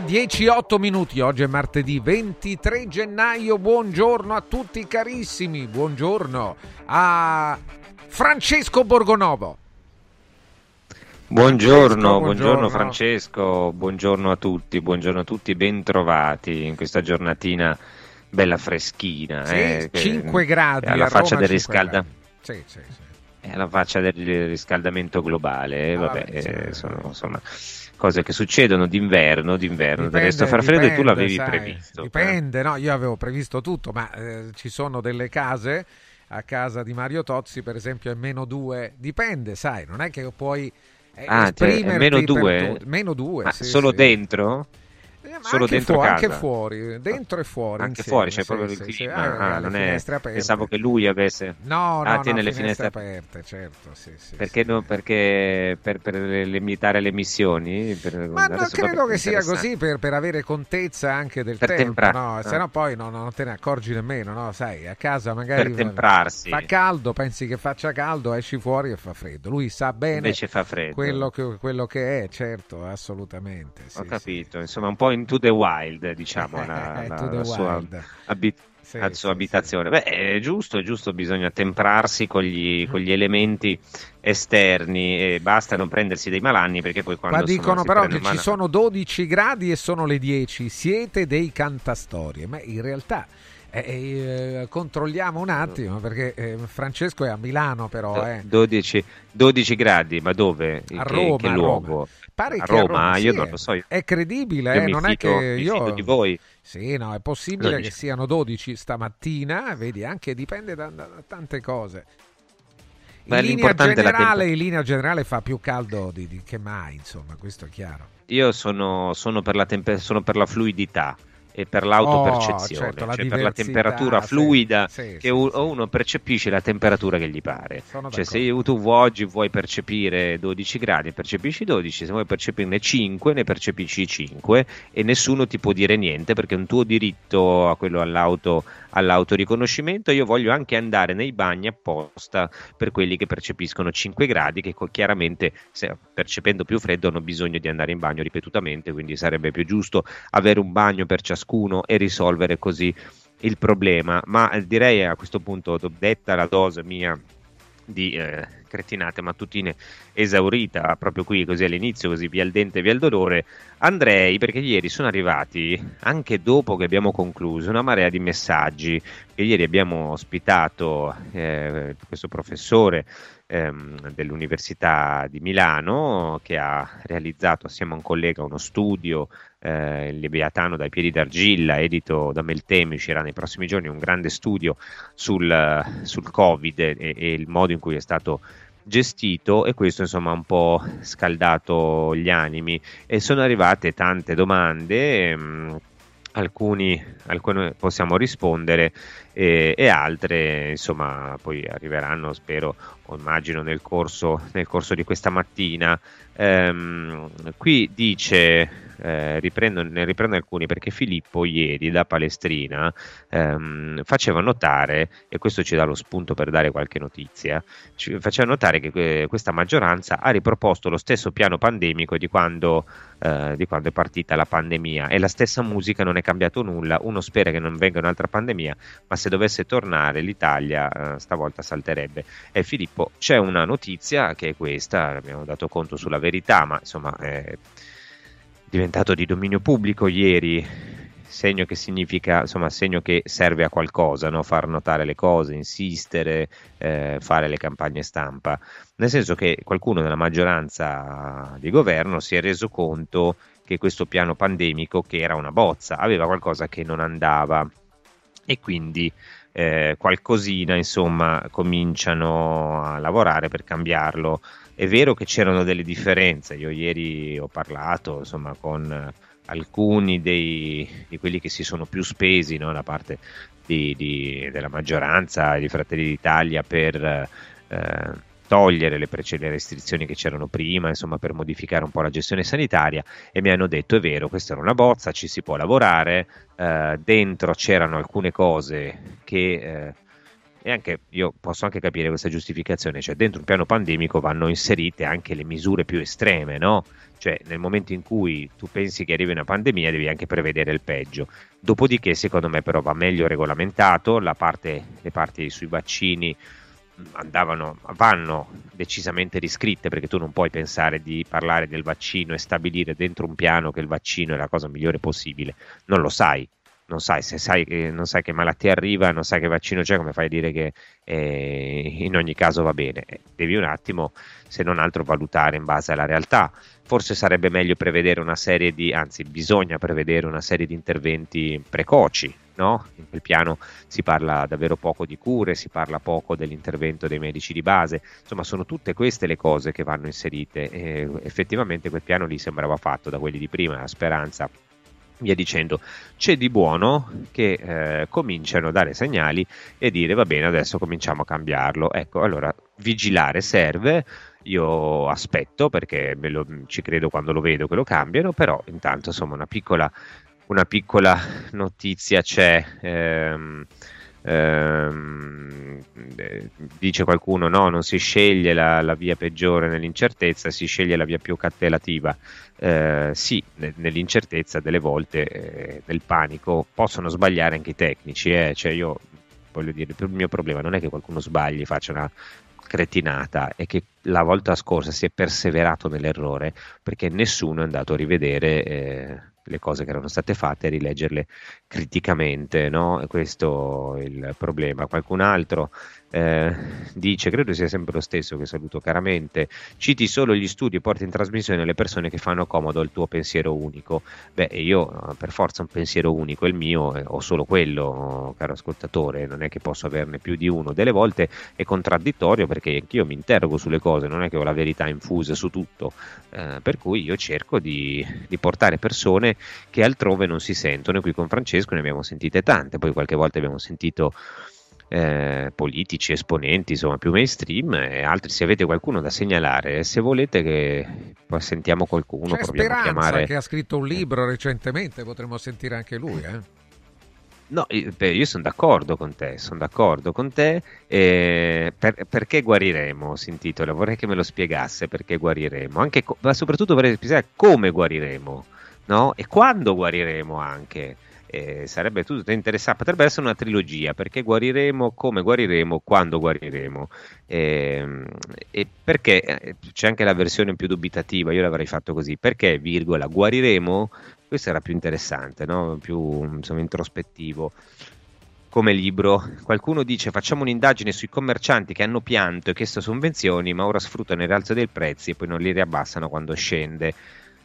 Together 10-8 minuti, oggi è martedì 23 gennaio, buongiorno a tutti carissimi, buongiorno a Francesco Borgonovo. Buongiorno, Francesco, buongiorno, buongiorno. Francesco, buongiorno a tutti, buongiorno a tutti, bentrovati in questa giornatina bella freschina. Sì, eh, che- 5 gradi alla faccia Roma, del 5 riscalda- gradi. Sì, sì, sì. alla faccia del riscaldamento globale, eh, Ah, vabbè, vabbè, sì. eh, sono insomma cose che succedono d'inverno, d'inverno, Dipende- resto far freddo e tu dipende, l'avevi sai, previsto. eh. Dipende, no, io avevo previsto tutto, ma eh, ci sono delle case, a casa di Mario Tozzi per esempio è meno 2, dipende, sai, non è che puoi eh, Ah, cioè, meno per due? tutto. Meno 2, Ah, solo dentro? Eh, ma Solo dentro fuori, casa? anche fuori, dentro e fuori. Anche insieme, fuori c'è sì, proprio sì, il sì. clima. Ah, Ah, le non è- pensavo che lui avesse. No, no, Ah, no, tiene le finestre aperte, certo, sì, sì, Perché, sì. no- perché per, per limitare le emissioni? Per- Ma non credo che sia così per, per avere contezza anche del Per tempo, no? ah. se no poi no, no, non te ne accorgi nemmeno, no? sai, a casa magari Per temprarsi. fa caldo, pensi che faccia caldo, esci fuori e fa freddo. Lui sa bene Invece fa freddo. quello che, quello che è, certo, assolutamente. sì, Ho sì. capito, insomma, un po' into the wild, diciamo, la, la- To the la sua, wild. abi- Sì, la sua abitazione. Beh, è giusto, è giusto, bisogna temprarsi con gli, con gli elementi esterni e basta non prendersi dei malanni perché poi quando Qua insomma, dicono però che ci sono 12 gradi e sono le 10, siete dei cantastorie, ma in realtà Eh, eh, controlliamo un attimo perché eh, Francesco è a Milano però. Eh. 12, 12 gradi, ma dove? A che, Roma, che luogo? Roma. Pare a che a Roma, Roma, io sì, non lo so. Io, È credibile, eh, non è fido- che mi io... di voi. Sì, no, è possibile 12. che siano 12 stamattina, vedi, anche dipende da, da- tante cose. In linea, è generale, in linea generale fa più caldo di, di- che mai, insomma, questo è chiaro. Io sono, sono per la tempe- sono per la fluidità e per l'autopercezione, Oh, certo, la cioè per la temperatura fluida sì, che sì, u- sì. uno percepisce la temperatura che gli pare. Sono Cioè, se d'accordo. tu oggi vuoi percepire 12 gradi, percepisci 12, se vuoi percepirne 5, ne percepisci 5 e nessuno ti può dire niente perché è un tuo diritto a quello all'auto, all'autoriconoscimento. Io voglio anche andare nei bagni apposta per quelli che percepiscono 5 gradi, che chiaramente percependo più freddo hanno bisogno di andare in bagno ripetutamente, quindi sarebbe più giusto avere un bagno per ciascuno e risolvere così il problema. Ma eh, direi a questo punto, detta la dose mia di eh, cretinate mattutine esaurita proprio qui così all'inizio così via il dente via il dolore. Andrei perché ieri sono arrivati anche dopo che abbiamo concluso una marea di messaggi. Che ieri abbiamo ospitato eh, questo professore ehm, dell'Università di Milano che ha realizzato assieme a un collega uno studio eh, il Leviatano dai piedi d'argilla edito da Meltemi uscirà nei prossimi giorni un grande studio sul, sul Covid e, e il modo in cui è stato gestito e questo insomma ha un po' scaldato gli animi. E sono arrivate tante domande ehm, alcuni, alcune possiamo rispondere eh, e altre insomma poi arriveranno spero o immagino nel corso, nel corso di questa mattina. Ehm, qui dice eh, riprendo, ne riprendo alcuni perché Filippo ieri da Palestrina ehm, faceva notare, e questo ci dà lo spunto per dare qualche notizia, ci faceva notare che que- questa maggioranza ha riproposto lo stesso piano pandemico di quando, eh, di quando è partita la pandemia e la stessa musica non è cambiato nulla, uno spera che non venga un'altra pandemia, ma se dovesse tornare l'Italia eh, stavolta salterebbe. E Filippo, c'è una notizia che è questa, abbiamo dato conto sulla verità, ma insomma è diventato di dominio pubblico ieri, segno che significa, insomma, segno che serve a qualcosa, no? far notare le cose, insistere, eh, fare le campagne stampa, nel senso che qualcuno nella maggioranza di governo si è reso conto che questo piano pandemico, che era una bozza, aveva qualcosa che non andava e quindi eh, qualcosina, insomma, cominciano a lavorare per cambiarlo. È vero che c'erano delle differenze, io ieri ho parlato, insomma, con eh, alcuni dei, di quelli che si sono più spesi no, da parte di- di- della maggioranza di Fratelli d'Italia per eh, togliere le, prece- le restrizioni che c'erano prima, insomma, per modificare un po' la gestione sanitaria e mi hanno detto è vero, questa era una bozza, ci si può lavorare, eh, dentro c'erano alcune cose che eh, e anche io posso anche capire questa giustificazione, cioè dentro un piano pandemico vanno inserite anche le misure più estreme, no? Cioè nel momento in cui tu pensi che arrivi una pandemia devi anche prevedere il peggio. Dopodiché secondo me però va meglio regolamentato, la parte, le parti sui vaccini mh, andavano, vanno decisamente riscritte perché tu non puoi pensare di parlare del vaccino e stabilire dentro un piano che il vaccino è la cosa migliore possibile, non lo sai, non sai se sai che, non sai che malattia arriva, non sai che vaccino c'è, come fai a dire che eh, in ogni caso va bene? Eh, devi un attimo, se non altro, valutare in base alla realtà. Forse sarebbe meglio prevedere una serie di, anzi bisogna prevedere una serie di interventi precoci, no? In quel piano si parla davvero poco di cure, si parla poco dell'intervento dei medici di base, insomma sono tutte queste le cose che vanno inserite e effettivamente quel piano lì sembrava fatto da quelli di prima, la speranza via dicendo. C'è di buono che eh, cominciano a dare segnali e dire va bene adesso cominciamo a cambiarlo ecco allora vigilare serve io aspetto perché lo- ci credo quando lo vedo che lo cambiano però intanto insomma una piccola una piccola notizia c'è ehm, ehm, eh, dice qualcuno no non si sceglie la, la via peggiore nell'incertezza si sceglie la via più cattelativa eh, sì, ne- nell'incertezza delle volte, eh, nel panico, possono sbagliare anche i tecnici. eh. Cioè io voglio dire, il mio problema non è che qualcuno sbagli, faccia una cretinata, è che la volta scorsa si è perseverato nell'errore perché nessuno è andato a rivedere eh, le cose che erano state fatte e rileggerle criticamente, no? Questo è il problema. Qualcun altro eh, dice, credo sia sempre lo stesso che saluto caramente, citi solo gli studi e porti in trasmissione le persone che fanno comodo al tuo pensiero unico. Beh, io per forza un pensiero unico, il mio, eh, ho solo quello, caro ascoltatore, non è che posso averne più di uno. Delle volte è contraddittorio perché anch'io mi interrogo sulle cose, non è che ho la verità infusa su tutto, eh, per cui io cerco di, di portare persone che altrove non si sentono e qui con Francesco ne abbiamo sentite tante, poi qualche volta abbiamo sentito eh, politici, esponenti, insomma più mainstream e altri se avete qualcuno da segnalare, se volete che sentiamo qualcuno, C'è proviamo a Speranza chiamare... che ha scritto un libro recentemente, potremmo sentire anche lui. Eh? No, io, sono d'accordo con te, sono d'accordo con te. eh, per- perché guariremo? Si intitola, vorrei che me lo spiegasse perché guariremo, anche ma soprattutto vorrei spiegare come guariremo, no? E quando guariremo anche. Eh, sarebbe tutto interessante, potrebbe essere una trilogia, perché guariremo, come guariremo, quando guariremo. Ehm, e perché eh, c'è anche la versione più dubitativa, io l'avrei fatto così, perché, virgola, guariremo questo era più interessante, no? più insomma, introspettivo. Come libro, qualcuno dice facciamo un'indagine sui commercianti che hanno pianto e chiesto sovvenzioni, ma ora sfruttano il rialzo dei prezzi e poi non li riabbassano quando scende.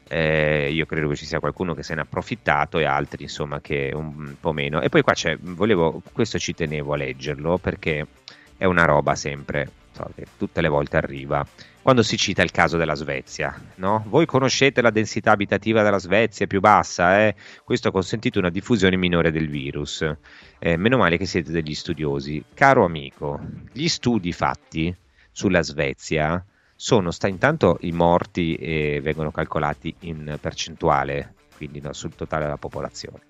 Eh, io credo che ci sia qualcuno che se ne è approfittato e altri insomma che un po' meno. E poi qua c'è, volevo, questo ci tenevo a leggerlo perché è una roba sempre, so, che tutte le volte arriva quando si cita il caso della Svezia. No? Voi conoscete la densità abitativa della Svezia più bassa, eh? questo ha consentito una diffusione minore del virus. Eh, meno male che siete degli studiosi. Caro amico, gli studi fatti sulla Svezia sono, sta intanto i morti eh, vengono calcolati in percentuale, quindi no, sul totale della popolazione.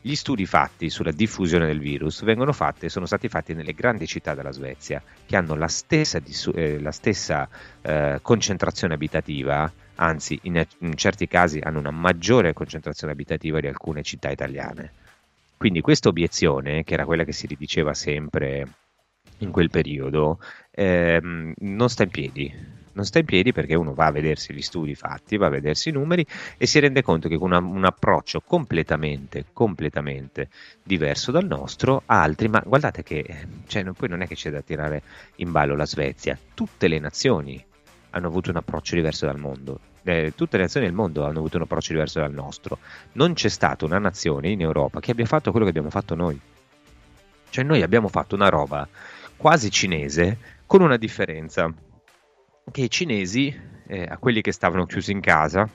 Gli studi fatti sulla diffusione del virus fatti, sono stati fatti nelle grandi città della Svezia, che hanno la stessa, eh, la stessa eh, concentrazione abitativa, anzi in, in, certi casi hanno una maggiore concentrazione abitativa di alcune città italiane. Quindi questa obiezione, che era quella che si ridiceva sempre in quel periodo, ehm, non sta in piedi non sta in piedi perché uno va a vedersi gli studi fatti, va a vedersi i numeri e si rende conto che con un approccio completamente, completamente diverso dal nostro, altri, ma guardate che cioè, poi non è che c'è da tirare in ballo la Svezia, tutte le nazioni hanno avuto un approccio diverso dal mondo. Eh, tutte le nazioni del mondo hanno avuto un approccio diverso dal nostro. Non c'è stata una nazione in Europa che abbia fatto quello che abbiamo fatto noi. Cioè noi abbiamo fatto una roba quasi cinese con una differenza che i cinesi, eh, a quelli che stavano chiusi in casa,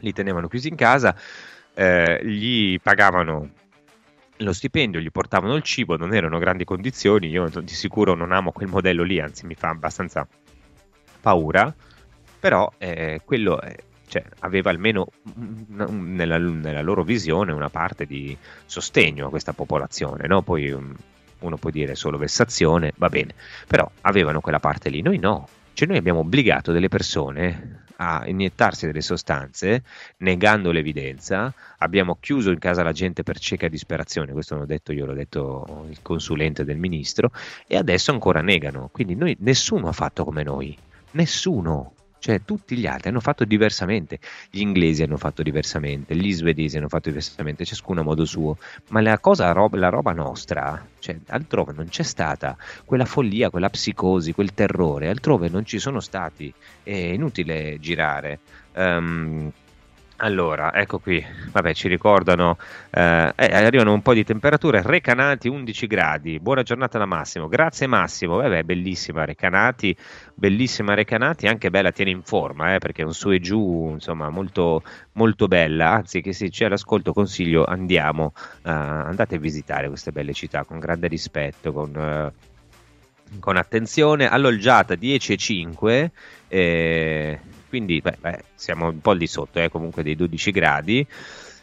li tenevano chiusi in casa, eh, gli pagavano lo stipendio, gli portavano il cibo, non erano grandi condizioni, io di sicuro non amo quel modello lì, anzi mi fa abbastanza paura, però eh, quello cioè, aveva almeno nella, nella, loro visione una parte di sostegno a questa popolazione, no? poi um, uno può dire solo vessazione, va bene, però avevano quella parte lì, noi no, cioè noi abbiamo obbligato delle persone a iniettarsi delle sostanze negando l'evidenza, abbiamo chiuso in casa la gente per cieca disperazione, questo l'ho detto io, l'ho detto il consulente del ministro, e adesso ancora negano. Quindi noi, nessuno ha fatto come noi, nessuno. Cioè tutti gli altri hanno fatto diversamente, gli inglesi hanno fatto diversamente, gli svedesi hanno fatto diversamente, ciascuno a modo suo, ma la cosa, la roba nostra, cioè altrove non c'è stata, quella follia, quella psicosi, quel terrore, altrove non ci sono stati, è inutile girare. Um, allora, ecco qui, vabbè, ci ricordano, eh, eh, arrivano un po' di temperature, Recanati 11 gradi, buona giornata da Massimo, grazie Massimo, vabbè, bellissima Recanati, bellissima Recanati, anche bella, tiene in forma, eh, perché è un su e giù, insomma, molto, molto bella, anzi che se c'è l'ascolto consiglio, andiamo, uh, andate a visitare queste belle città con grande rispetto, con... Con attenzione, alloggiata 10 e 5, eh, quindi beh, beh, siamo un po' al di sotto eh, comunque dei 12 gradi.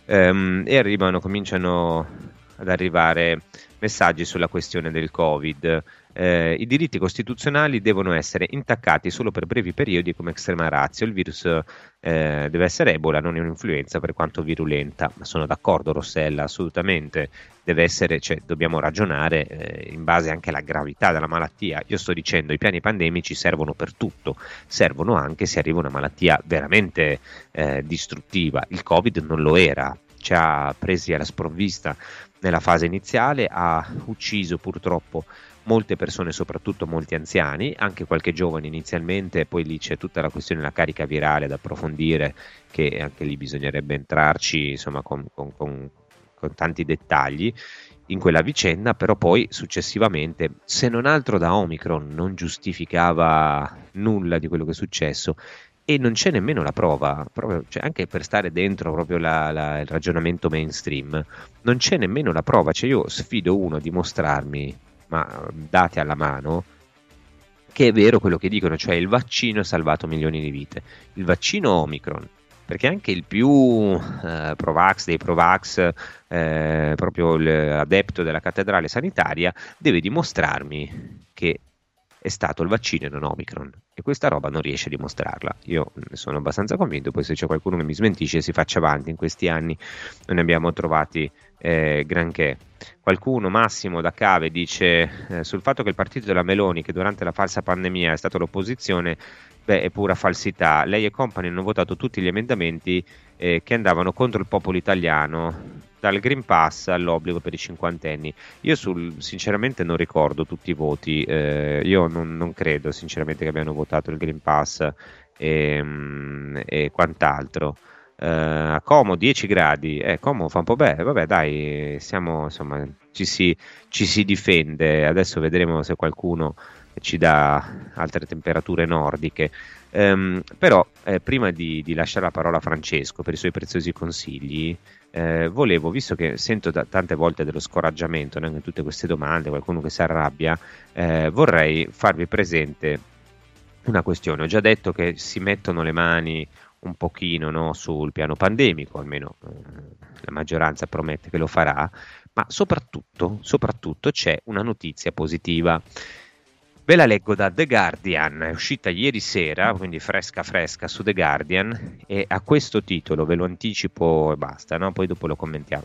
Ehm, e arrivano, cominciano ad arrivare messaggi sulla questione del covid eh, i diritti costituzionali devono essere intaccati solo per brevi periodi come extrema ratio. Il virus eh, deve essere Ebola, non è un'influenza per quanto virulenta. Ma sono d'accordo, Rossella, assolutamente. Deve essere, cioè, dobbiamo ragionare eh, in base anche alla gravità della malattia. Io sto dicendo i piani pandemici servono per tutto, servono anche se arriva una malattia veramente eh, distruttiva. Il Covid non lo era, ci ha presi alla sprovvista nella fase iniziale, ha ucciso purtroppo molte persone, soprattutto molti anziani, anche qualche giovane inizialmente, poi lì c'è tutta la questione della carica virale da approfondire, che anche lì bisognerebbe entrarci insomma, con, con, con, con tanti dettagli in quella vicenda, però poi successivamente, se non altro da Omicron, non giustificava nulla di quello che è successo e non c'è nemmeno la prova, proprio, cioè anche per stare dentro proprio la, la, il ragionamento mainstream, non c'è nemmeno la prova, cioè io sfido uno a dimostrarmi, ma date alla mano, che è vero quello che dicono, cioè il vaccino ha salvato milioni di vite, il vaccino Omicron, perché anche il più eh, Provax dei Provax, eh, proprio l'adepto della cattedrale sanitaria, deve dimostrarmi che è stato il vaccino e non Omicron e questa roba non riesce a dimostrarla. Io ne sono abbastanza convinto, poi se c'è qualcuno che mi smentisce si faccia avanti, in questi anni non ne abbiamo trovati eh, granché. Qualcuno, Massimo da Cave, dice eh, sul fatto che il partito della Meloni, che durante la falsa pandemia è stato l'opposizione, beh, è pura falsità. Lei e compagni hanno votato tutti gli emendamenti eh, che andavano contro il popolo italiano dal Green Pass all'obbligo per i cinquantenni. Io sul, sinceramente non ricordo tutti i voti, eh, io non, non, credo sinceramente che abbiano votato il Green Pass e, mm, e quant'altro. Uh, a Como 10 gradi, eh, Como fa un po' bene, vabbè dai, siamo, insomma, ci si, ci si difende, adesso vedremo se qualcuno ci dà altre temperature nordiche. Um, però eh, prima di, di, lasciare la parola a Francesco per i suoi preziosi consigli, eh, volevo, visto che sento da, tante volte dello scoraggiamento in tutte queste domande, qualcuno che si arrabbia, eh, vorrei farvi presente una questione. Ho già detto che si mettono le mani un pochino no, sul piano pandemico, almeno eh, la maggioranza promette che lo farà, ma soprattutto, soprattutto c'è una notizia positiva. Ve la leggo da The Guardian, è uscita ieri sera, quindi fresca fresca su The Guardian e a questo titolo ve lo anticipo e basta, no? poi dopo lo commentiamo.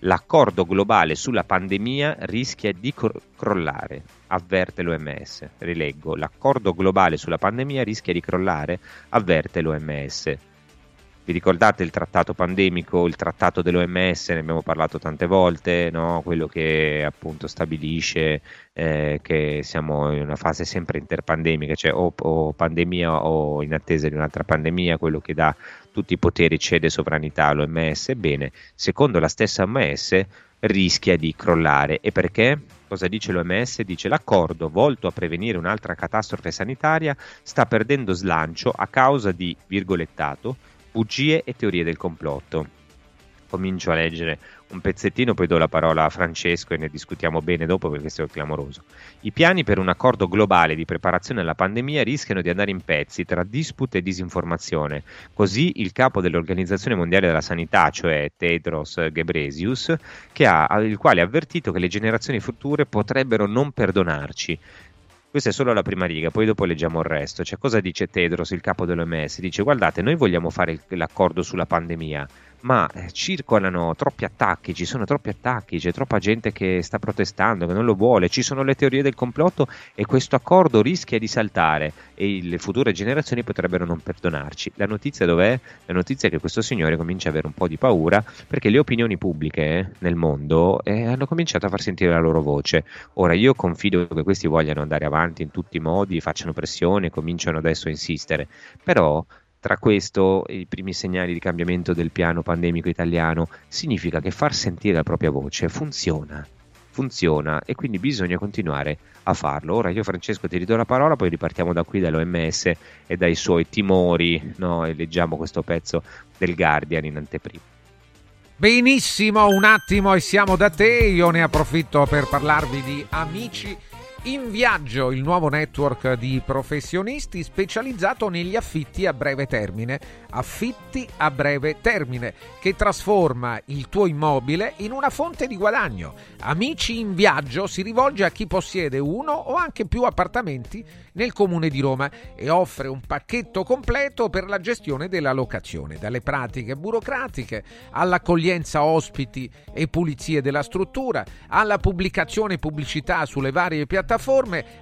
L'accordo globale sulla pandemia rischia di crollare, avverte l'OMS. Rileggo, l'accordo globale sulla pandemia rischia di crollare, avverte l'OMS. Vi ricordate il trattato pandemico, il trattato dell'OMS, ne abbiamo parlato tante volte, no? quello che appunto stabilisce eh, che siamo in una fase sempre interpandemica, cioè o, o, pandemia o in attesa di un'altra pandemia, quello che dà tutti i poteri cede sovranità all'OMS. Bene, secondo la stessa OMS rischia di crollare. E perché? Cosa dice l'OMS? Dice l'accordo volto a prevenire un'altra catastrofe sanitaria sta perdendo slancio a causa di, virgolettato, bugie e teorie del complotto. Comincio a leggere un pezzettino, poi do la parola a Francesco e ne discutiamo bene dopo perché questo è clamoroso. I piani per un accordo globale di preparazione alla pandemia rischiano di andare in pezzi tra dispute e disinformazione. Così il capo dell'Organizzazione Mondiale della Sanità, cioè Tedros Ghebreyesus, ha, il quale ha avvertito che le generazioni future potrebbero non perdonarci questa è solo la prima riga, poi dopo leggiamo il resto. Cioè, cosa dice Tedros, il capo dell'OMS? Dice: Guardate, noi vogliamo fare l'accordo sulla pandemia, ma eh, circolano troppi attacchi, ci sono troppi attacchi, c'è troppa gente che sta protestando, che non lo vuole, ci sono le teorie del complotto e questo accordo rischia di saltare e le future generazioni potrebbero non perdonarci. La notizia dov'è? La notizia è che questo signore comincia ad avere un po' di paura perché le opinioni pubbliche eh, nel mondo eh, hanno cominciato a far sentire la loro voce. Ora io confido che questi vogliano andare avanti in tutti i modi, facciano pressione, cominciano adesso a insistere, però tra questo i primi segnali di cambiamento del piano pandemico italiano significa che far sentire la propria voce funziona, funziona e quindi bisogna continuare a farlo. Ora io Francesco ti ridò la parola, poi ripartiamo da qui dall'OMS e dai suoi timori no? e leggiamo questo pezzo del Guardian in anteprima. Benissimo, un attimo e siamo da te, io ne approfitto per parlarvi di amici In Viaggio, il nuovo network di professionisti specializzato negli affitti a breve termine. Affitti a breve termine, che trasforma il tuo immobile in una fonte di guadagno. Amici in Viaggio si rivolge a chi possiede uno o anche più appartamenti nel comune di Roma e offre un pacchetto completo per la gestione della locazione, dalle pratiche burocratiche all'accoglienza ospiti e pulizie della struttura, alla pubblicazione pubblicità sulle varie piattaforme,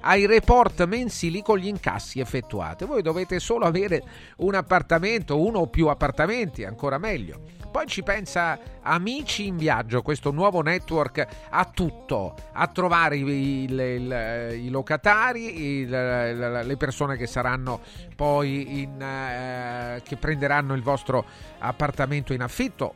ai report mensili con gli incassi effettuati. Voi dovete solo avere un appartamento, uno o più appartamenti, ancora meglio. Poi ci pensa Amici in Viaggio, questo nuovo network a tutto, a trovare i, il- il- i locatari, il- le persone che saranno poi in, eh, che prenderanno il vostro appartamento in affitto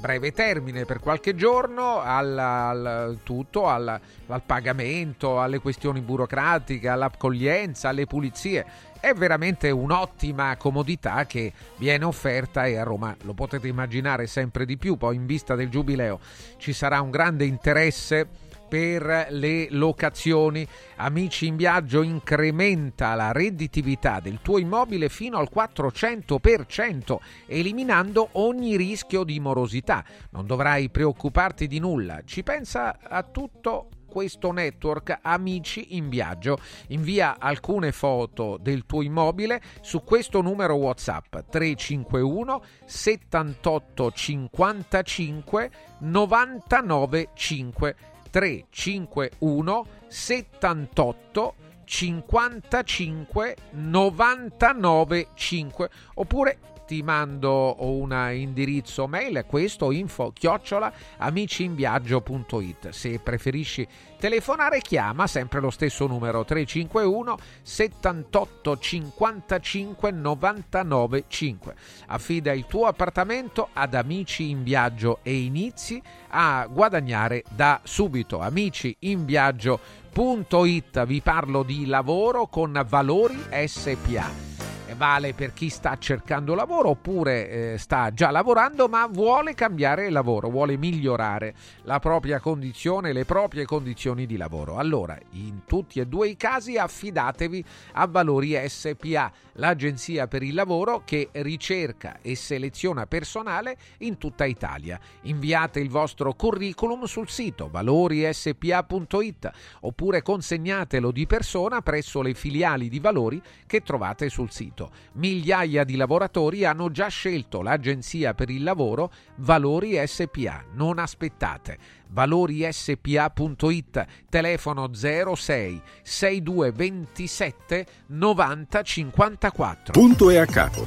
breve termine per qualche giorno al, al tutto al, al pagamento alle questioni burocratiche all'accoglienza alle pulizie. È veramente un'ottima comodità che viene offerta e a Roma lo potete immaginare sempre di più. Poi in vista del giubileo ci sarà un grande interesse per le locazioni. Amici in viaggio incrementa la redditività del tuo immobile fino al 400%, eliminando ogni rischio di morosità. Non dovrai preoccuparti di nulla. Ci pensa a tutto questo network Amici in Viaggio. Invia alcune foto del tuo immobile su questo numero WhatsApp 351 78 55 99 5 351 78 55 99 5 oppure ti mando un indirizzo mail questo info chiocciola amiciinviaggio.it se preferisci telefonare chiama sempre lo stesso numero 351 78 55 99 5 affida il tuo appartamento ad Amici in Viaggio e inizi a guadagnare da subito. Amici in viaggio.it vi parlo di lavoro con valori SPA vale per chi sta cercando lavoro oppure eh, sta già lavorando ma vuole cambiare lavoro, vuole migliorare la propria condizione, le proprie condizioni di lavoro. Allora, in tutti e due i casi affidatevi a Valori SPA, l'agenzia per il lavoro che ricerca e seleziona personale in tutta Italia. Inviate il vostro curriculum sul sito valorispa.it oppure consegnatelo di persona presso le filiali di Valori che trovate sul sito. Migliaia di lavoratori hanno già scelto l'agenzia per il lavoro Valori SPA. Non aspettate. valorispa.it telefono 06 62 27 90 54. Punto e a capo.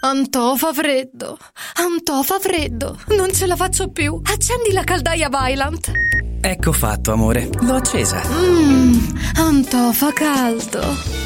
Antò fa freddo. Antò fa freddo. Non ce la faccio più. Accendi la caldaia Vylant. Ecco fatto, amore. L'ho accesa. Mmm, Antò fa caldo.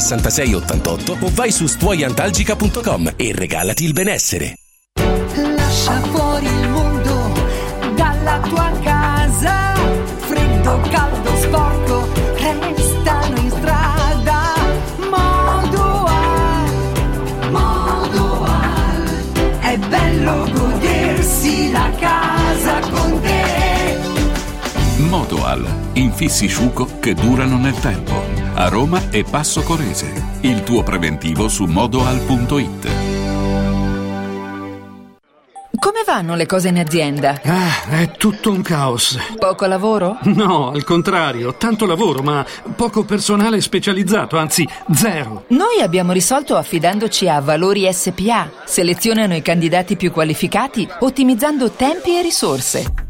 66 88 o vai su stuoiantalgica.com e regalati il benessere. Lascia fuori il mondo dalla tua casa. Freddo, caldo, sporco, restano in strada. Modoal, Modoal. È bello godersi la casa con te. Modoal, infissi sciuco che durano nel tempo. A Roma e Passo Corese. Il tuo preventivo su modoal.it. Come vanno le cose in azienda? Ah, è tutto un caos. Poco lavoro? No, al contrario, tanto lavoro, ma poco personale specializzato, anzi zero. Noi abbiamo risolto affidandoci a Valori SPA. Selezionano i candidati più qualificati, ottimizzando tempi e risorse.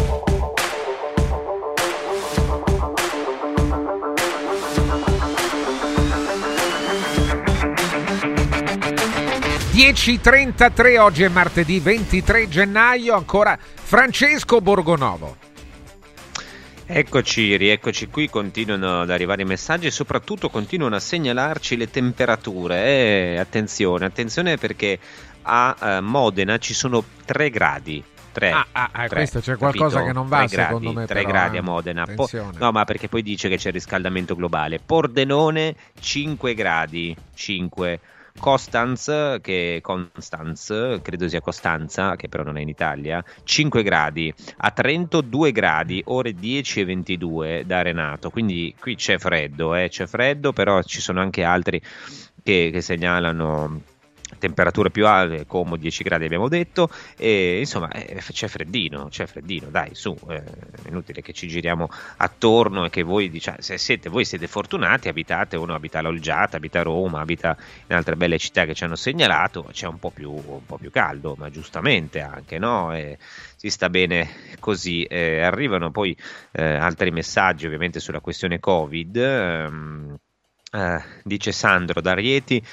10.33, oggi è martedì 23 gennaio, ancora Francesco Borgonovo. Eccoci, rieccoci qui, continuano ad arrivare i messaggi e soprattutto continuano a segnalarci le temperature. Eh, attenzione, attenzione perché a eh, Modena ci sono 3 gradi. 3, Ah, ah, ah, questo c'è qualcosa che non va, secondo me, 3 però, gradi eh. a Modena. Po- no, ma perché poi dice che c'è il riscaldamento globale. Pordenone 5 gradi, 5. Costanz, che Constanz, credo sia Costanza, che però non è in Italia, 5 gradi. A Trento 2 gradi, ore 10 e 22 da Renato. Quindi qui c'è freddo, eh, c'è freddo, però ci sono anche altri che, che segnalano temperature più alte, Como 10 gradi abbiamo detto, e insomma eh, c'è freddino, c'è freddino, dai su, eh, è inutile che ci giriamo attorno e che voi diciate, se siete, voi siete fortunati, abitate, uno abita a Lolgiata, abita a Roma, abita in altre belle città che ci hanno segnalato, c'è un po' più, un po' più caldo, ma giustamente anche, no? E si sta bene così. Eh, arrivano poi eh, altri messaggi ovviamente sulla questione Covid. ehm, eh, dice Sandro da Rieti,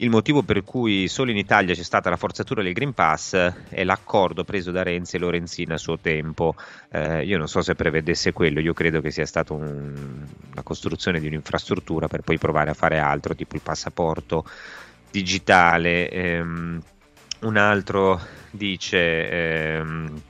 il motivo per cui solo in Italia c'è stata la forzatura del Green Pass è l'accordo preso da Renzi e Lorenzina a suo tempo. Eh, io non so se prevedesse quello, io credo che sia stata un, la costruzione di un'infrastruttura per poi provare a fare altro, tipo il passaporto digitale. Ehm, un altro dice... Ehm,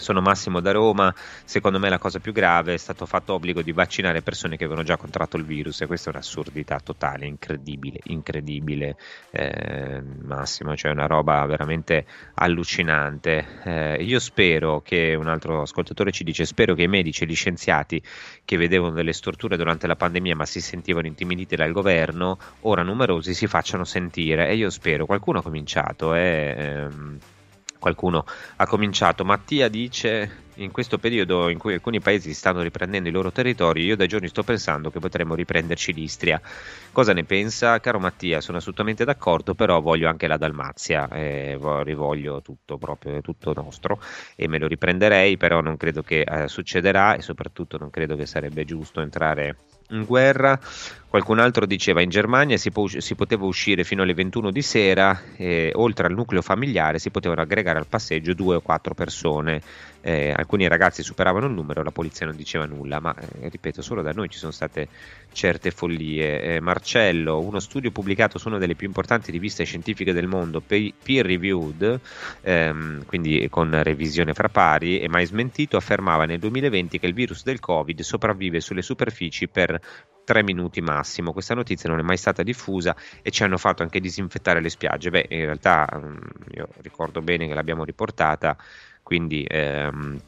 sono Massimo da Roma, secondo me la cosa più grave è stato fatto obbligo di vaccinare persone che avevano già contratto il virus e questa è un'assurdità totale, incredibile, incredibile eh, Massimo, cioè una roba veramente allucinante. Eh, io spero che, un altro ascoltatore ci dice, spero che i medici e gli scienziati che vedevano delle storture durante la pandemia ma si sentivano intimiditi dal governo, ora numerosi si facciano sentire e io spero, qualcuno ha cominciato, eh, ehm, qualcuno ha cominciato. Mattia dice: In questo periodo in cui alcuni paesi stanno riprendendo i loro territori, io da giorni sto pensando che potremmo riprenderci l'Istria. Cosa ne pensa? Caro Mattia, sono assolutamente d'accordo, però voglio anche la Dalmazia, eh, rivoglio tutto proprio, tutto nostro e me lo riprenderei, però non credo che eh, succederà e soprattutto non credo che sarebbe giusto entrare in guerra. Qualcun altro diceva in Germania si, po- si poteva uscire fino alle 21 di sera, e, oltre al nucleo familiare si potevano aggregare al passeggio due o quattro persone. Eh, alcuni ragazzi superavano il numero, la polizia non diceva nulla, ma eh, ripeto, solo da noi ci sono state certe follie. Eh, Marcello, uno studio pubblicato su una delle più importanti riviste scientifiche del mondo, peer reviewed, ehm, quindi con revisione fra pari, e mai smentito, affermava nel 2020 che il virus del Covid sopravvive sulle superfici per tre minuti massimo. Questa notizia non è mai stata diffusa e ci hanno fatto anche disinfettare le spiagge. Beh, in realtà mm, io ricordo bene che l'abbiamo riportata, quindi ehm,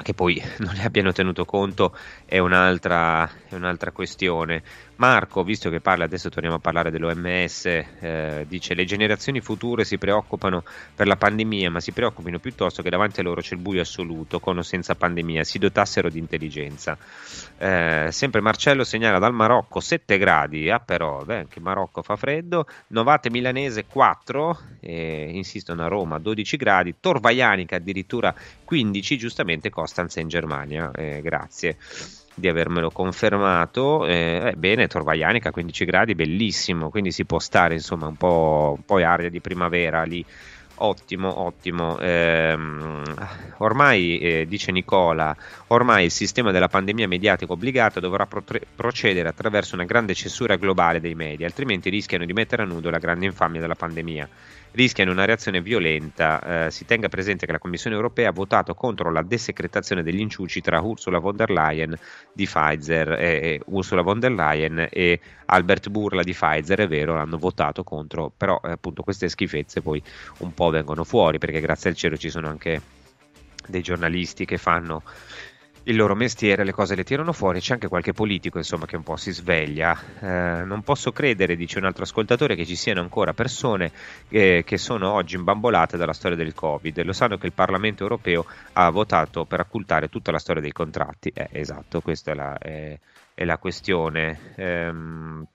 che poi non ne abbiano tenuto conto è un'altra, è un'altra questione. Marco, visto che parla, adesso torniamo a parlare dell'OMS, eh, dice le generazioni future si preoccupano per la pandemia, ma si preoccupino piuttosto che davanti a loro c'è il buio assoluto, con o senza pandemia, si dotassero di intelligenza. Eh, sempre Marcello segnala dal Marocco 7 gradi, ah però, beh, anche Marocco fa freddo, Novate Milanese 4, eh, insistono a Roma 12 gradi, Torvaianica addirittura 15, giustamente Costanza in Germania, eh, grazie di avermelo confermato. Eh, bene, Torvaianica 15 gradi, bellissimo, quindi si può stare insomma un po', un po aria di primavera lì. Ottimo, ottimo. Eh, ormai, eh, dice Nicola, ormai il sistema della pandemia mediatica obbligata dovrà pro- procedere attraverso una grande censura globale dei media, altrimenti rischiano di mettere a nudo la grande infamia della pandemia rischiano una reazione violenta. Eh, si tenga presente che la Commissione europea ha votato contro la desecretazione degli inciuci tra Ursula von der Leyen di Pfizer e Ursula von der Leyen e Albert Burla di Pfizer, è vero, l'hanno votato contro, però eh, appunto queste schifezze poi un po' vengono fuori perché grazie al cielo ci sono anche dei giornalisti che fanno il loro mestiere, le cose le tirano fuori, c'è anche qualche politico insomma che un po' si sveglia. Eh, non posso credere, dice un altro ascoltatore, che ci siano ancora persone eh, che sono oggi imbambolate dalla storia del Covid. Lo sanno che il Parlamento europeo ha votato per occultare tutta la storia dei contratti. Eh, esatto, questa è la, è, è la questione. Ehm,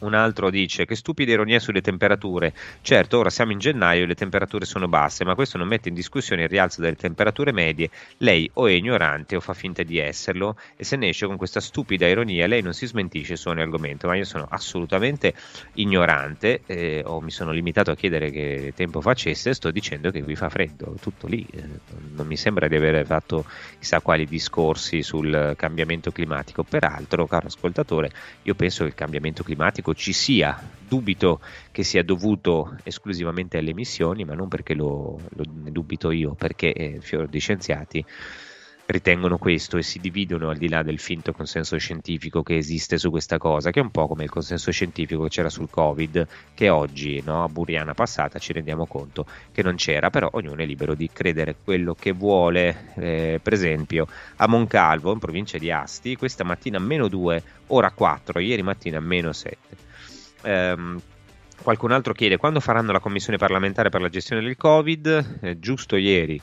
un altro dice che stupida ironia sulle temperature. Certo, ora siamo in gennaio e le temperature sono basse, ma questo non mette in discussione il rialzo delle temperature medie. Lei o è ignorante o fa finta di esserlo e se ne esce con questa stupida ironia lei non si smentisce su ogni argomento, ma io sono assolutamente ignorante eh, o mi sono limitato a chiedere che tempo facesse, sto dicendo che qui fa freddo, tutto lì. Eh, non mi sembra di aver fatto chissà quali discorsi sul cambiamento climatico. Peraltro, caro ascoltatore, io penso che il cambiamento climatico ci sia. Dubito che sia dovuto esclusivamente alle emissioni, ma non perché lo, lo ne dubito io, perché eh, fior di scienziati ritengono questo e si dividono al di là del finto consenso scientifico che esiste su questa cosa, che è un po' come il consenso scientifico che c'era sul Covid, che oggi no, a Buriana passata ci rendiamo conto che non c'era, però ognuno è libero di credere quello che vuole. Eh, per esempio, a Moncalvo, in provincia di Asti, questa mattina meno 2, ora 4, ieri mattina meno 7. Um, qualcun altro chiede quando faranno la commissione parlamentare per la gestione del Covid? Eh, giusto ieri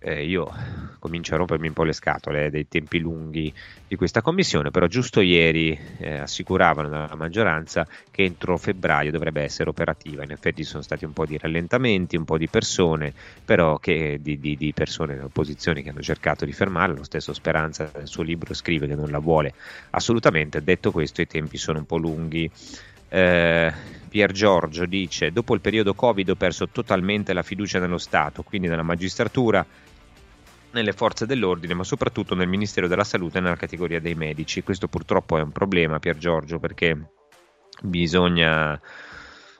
eh, io comincio a rompermi un po' le scatole dei tempi lunghi di questa commissione, però giusto ieri eh, assicuravano dalla maggioranza che entro febbraio dovrebbe essere operativa. In effetti ci sono stati un po' di rallentamenti, un po' di persone, però che, di, di, di persone in opposizione che hanno cercato di fermarla. Lo stesso Speranza nel suo libro scrive che non la vuole assolutamente. Detto questo, i tempi sono un po' lunghi. Eh, Pier Giorgio dice: Dopo il periodo Covid ho perso totalmente la fiducia nello Stato, quindi nella magistratura, nelle forze dell'ordine, ma soprattutto nel Ministero della Salute e nella categoria dei medici. Questo purtroppo è un problema, Pier Giorgio, perché bisogna.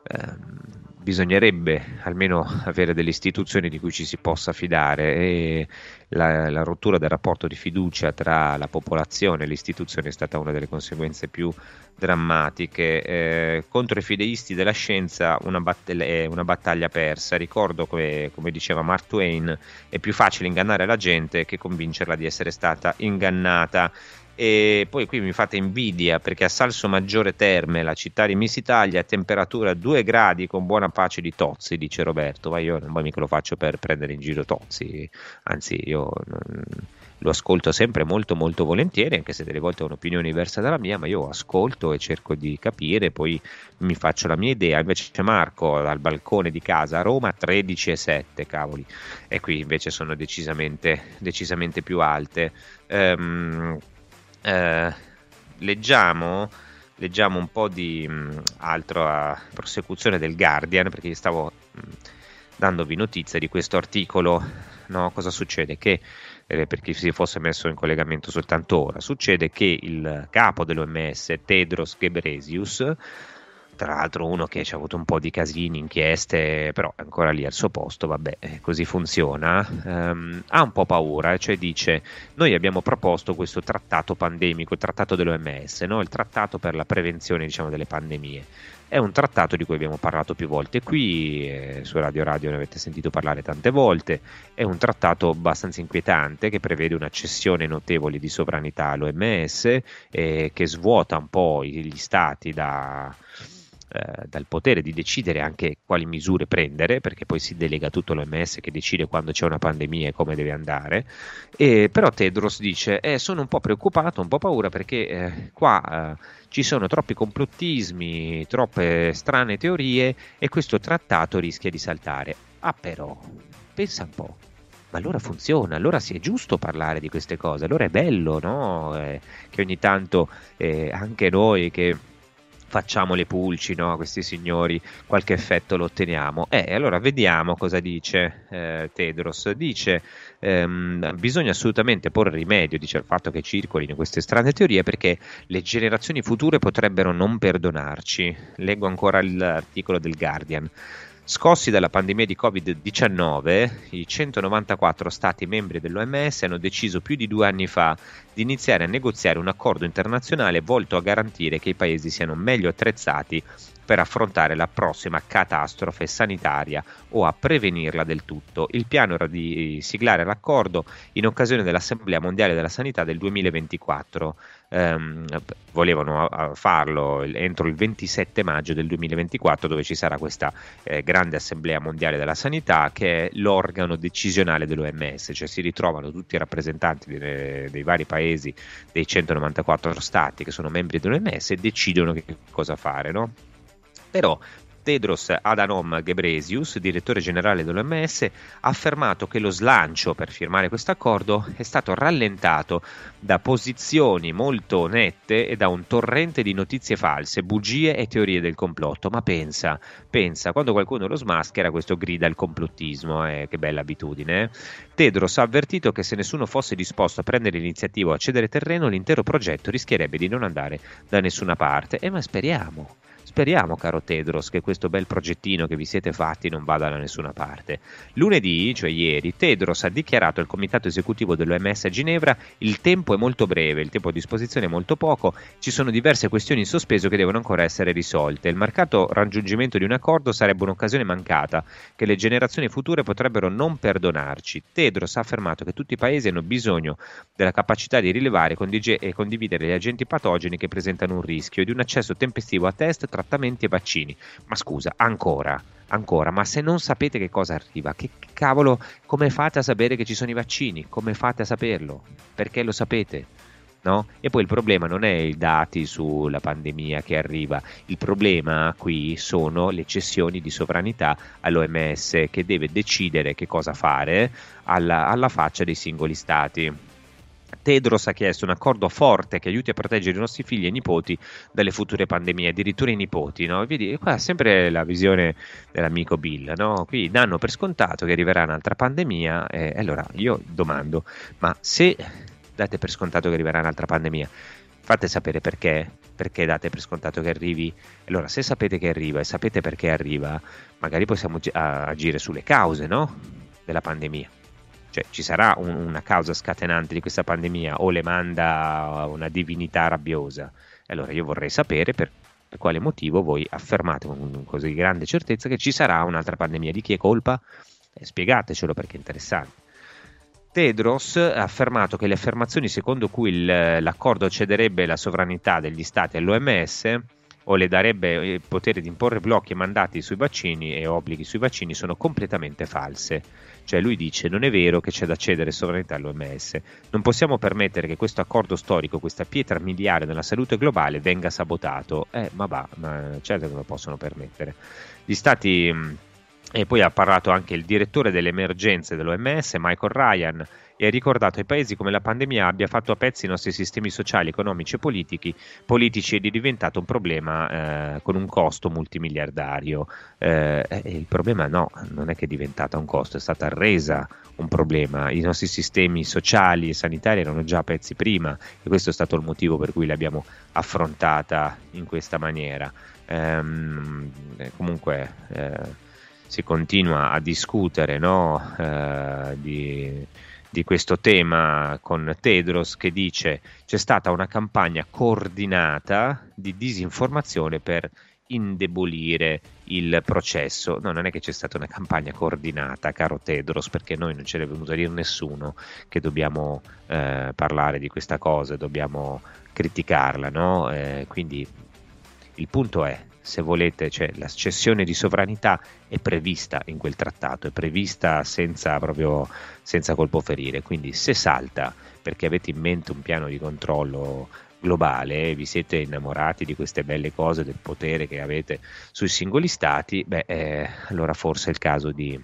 ehm, bisognerebbe almeno avere delle istituzioni di cui ci si possa fidare e la, la rottura del rapporto di fiducia tra la popolazione e le istituzioni è stata una delle conseguenze più drammatiche. Eh, contro i fideisti della scienza una, batt- è una battaglia persa. Ricordo che, come diceva Mark Twain, è più facile ingannare la gente che convincerla di essere stata ingannata. E poi qui mi fate invidia perché a Salso Maggiore Terme, la città di Miss Italia, temperatura 2 gradi con buona pace di Tozzi, dice Roberto. Ma io non mica lo faccio per prendere in giro Tozzi, anzi io non, lo ascolto sempre molto molto volentieri, anche se delle volte ho un'opinione diversa dalla mia, ma io ascolto e cerco di capire, poi mi faccio la mia idea. Invece c'è Marco dal balcone di casa a Roma 13 e 7, cavoli, e qui invece sono decisamente, decisamente più alte. Ehm, eh, leggiamo, leggiamo un po' di mh, altro a prosecuzione del Guardian perché stavo mh, dandovi notizia di questo articolo. No? Cosa succede? Che eh, per chi si fosse messo in collegamento soltanto ora, succede che il capo dell'OMS, Tedros Ghebreyesus, tra l'altro uno che ci ha avuto un po' di casini, inchieste, però è ancora lì al suo posto, vabbè, eh, così funziona, ehm, ha un po' paura, cioè dice noi abbiamo proposto questo trattato pandemico, il trattato dell'OMS, no? il trattato per la prevenzione diciamo, delle pandemie. È un trattato di cui abbiamo parlato più volte qui, eh, su Radio Radio ne avete sentito parlare tante volte, è un trattato abbastanza inquietante che prevede una cessione notevole di sovranità all'OMS, eh, che svuota un po' gli stati da eh, dal potere di decidere anche quali misure prendere, perché poi si delega tutto l'OMS che decide quando c'è una pandemia e come deve andare. E, però Tedros dice: eh, Sono un po' preoccupato, un po' paura perché eh, qua eh, ci sono troppi complottismi, troppe strane teorie e questo trattato rischia di saltare. Ah, però, pensa un po'. Ma allora funziona, allora sì è giusto parlare di queste cose, allora è bello no? Eh, che ogni tanto eh, anche noi che facciamo le pulci no, questi signori, qualche effetto lo otteniamo. Eh, allora vediamo cosa dice eh, Tedros. Dice ehm, bisogna assolutamente porre rimedio dice, al fatto che circolino queste strane teorie perché le generazioni future potrebbero non perdonarci. Leggo ancora l'articolo del Guardian. Scossi dalla pandemia di Covid-19, i 194 Stati membri dell'OMS hanno deciso più di due anni fa di iniziare a negoziare un accordo internazionale volto a garantire che i paesi siano meglio attrezzati per affrontare la prossima catastrofe sanitaria o a prevenirla del tutto. Il piano era di siglare l'accordo in occasione dell'Assemblea Mondiale della Sanità del 2024. Um, volevano farlo entro il 27 maggio del 2024 dove ci sarà questa eh, grande assemblea mondiale della sanità che è l'organo decisionale dell'OMS cioè si ritrovano tutti i rappresentanti dei, dei vari paesi dei 194 stati che sono membri dell'OMS e decidono che cosa fare no? Però Tedros Adhanom Ghebreyesus, direttore generale dell'OMS, ha affermato che lo slancio per firmare questo accordo è stato rallentato da posizioni molto nette e da un torrente di notizie false, bugie e teorie del complotto. Ma pensa, pensa, quando qualcuno lo smaschera, questo grida il complottismo, eh, che bella abitudine. Eh? Tedros ha avvertito che se nessuno fosse disposto a prendere l'iniziativa o a cedere terreno, l'intero progetto rischierebbe di non andare da nessuna parte. E eh, ma speriamo. Speriamo, caro Tedros, che questo bel progettino che vi siete fatti non vada da nessuna parte. Lunedì, cioè ieri, Tedros ha dichiarato al comitato esecutivo dell'OMS a Ginevra il tempo è molto breve, il tempo a disposizione è molto poco, ci sono diverse questioni in sospeso che devono ancora essere risolte. Il marcato raggiungimento di un accordo sarebbe un'occasione mancata che le generazioni future potrebbero non perdonarci. Tedros ha affermato che tutti i paesi hanno bisogno della capacità di rilevare e condividere gli agenti patogeni che presentano un rischio e di un accesso tempestivo a test trattamenti e vaccini. Ma scusa, ancora, ancora, ma se non sapete che cosa arriva, che cavolo, come fate a sapere che ci sono i vaccini? Come fate a saperlo? Perché lo sapete? No? E poi il problema non è i dati sulla pandemia che arriva, il problema qui sono le cessioni di sovranità all'OMS che deve decidere che cosa fare alla, alla faccia dei singoli stati. Tedros ha chiesto un accordo forte che aiuti a proteggere i nostri figli e nipoti dalle future pandemie, addirittura i nipoti. No? Vedi, qua è sempre la visione dell'amico Bill. No? Qui danno per scontato che arriverà un'altra pandemia. E allora io domando: ma se date per scontato che arriverà un'altra pandemia, fate sapere perché, perché date per scontato che arrivi. Allora, se sapete che arriva e sapete perché arriva, magari possiamo agire sulle cause no? della pandemia. Cioè, ci sarà un- una causa scatenante di questa pandemia o le manda una divinità rabbiosa? Allora, io vorrei sapere per, per quale motivo voi affermate con così grande certezza che ci sarà un'altra pandemia. Di chi è colpa? Eh, spiegatecelo perché è interessante. Tedros ha affermato che le affermazioni secondo cui il- l'accordo cederebbe la sovranità degli stati all'OMS o le darebbe il potere di imporre blocchi e mandati sui vaccini e obblighi sui vaccini sono completamente false. Cioè lui dice non è vero che c'è da cedere sovranità all'OMS, non possiamo permettere che questo accordo storico, questa pietra miliare nella salute globale venga sabotato. Eh, ma va, ma certo che lo possono permettere. Gli stati mh, e poi ha parlato anche il direttore delle emergenze dell'OMS, Michael Ryan, e ha ricordato ai paesi come la pandemia abbia fatto a pezzi i nostri sistemi sociali, economici e politici, politici ed è diventato un problema eh, con un costo multimiliardario. Eh, e il problema no, non è che è diventata un costo, è stata resa un problema. I nostri sistemi sociali e sanitari erano già a pezzi prima e questo è stato il motivo per cui l'abbiamo affrontata in questa maniera. Ehm, eh, comunque eh, si continua a discutere no, eh, di, di questo tema con Tedros che dice c'è stata una campagna coordinata di disinformazione per indebolire il processo. No, non è che c'è stata una campagna coordinata, caro Tedros, perché noi non ce l'è venuto a dire nessuno che dobbiamo eh, parlare di questa cosa, dobbiamo criticarla, no? Eh, quindi il punto è, se volete, cioè, la cessione di sovranità è prevista in quel trattato, è prevista senza, proprio, senza colpo ferire, quindi se salta perché avete in mente un piano di controllo globale, vi siete innamorati di queste belle cose, del potere che avete sui singoli stati, beh, eh, allora forse è il caso di,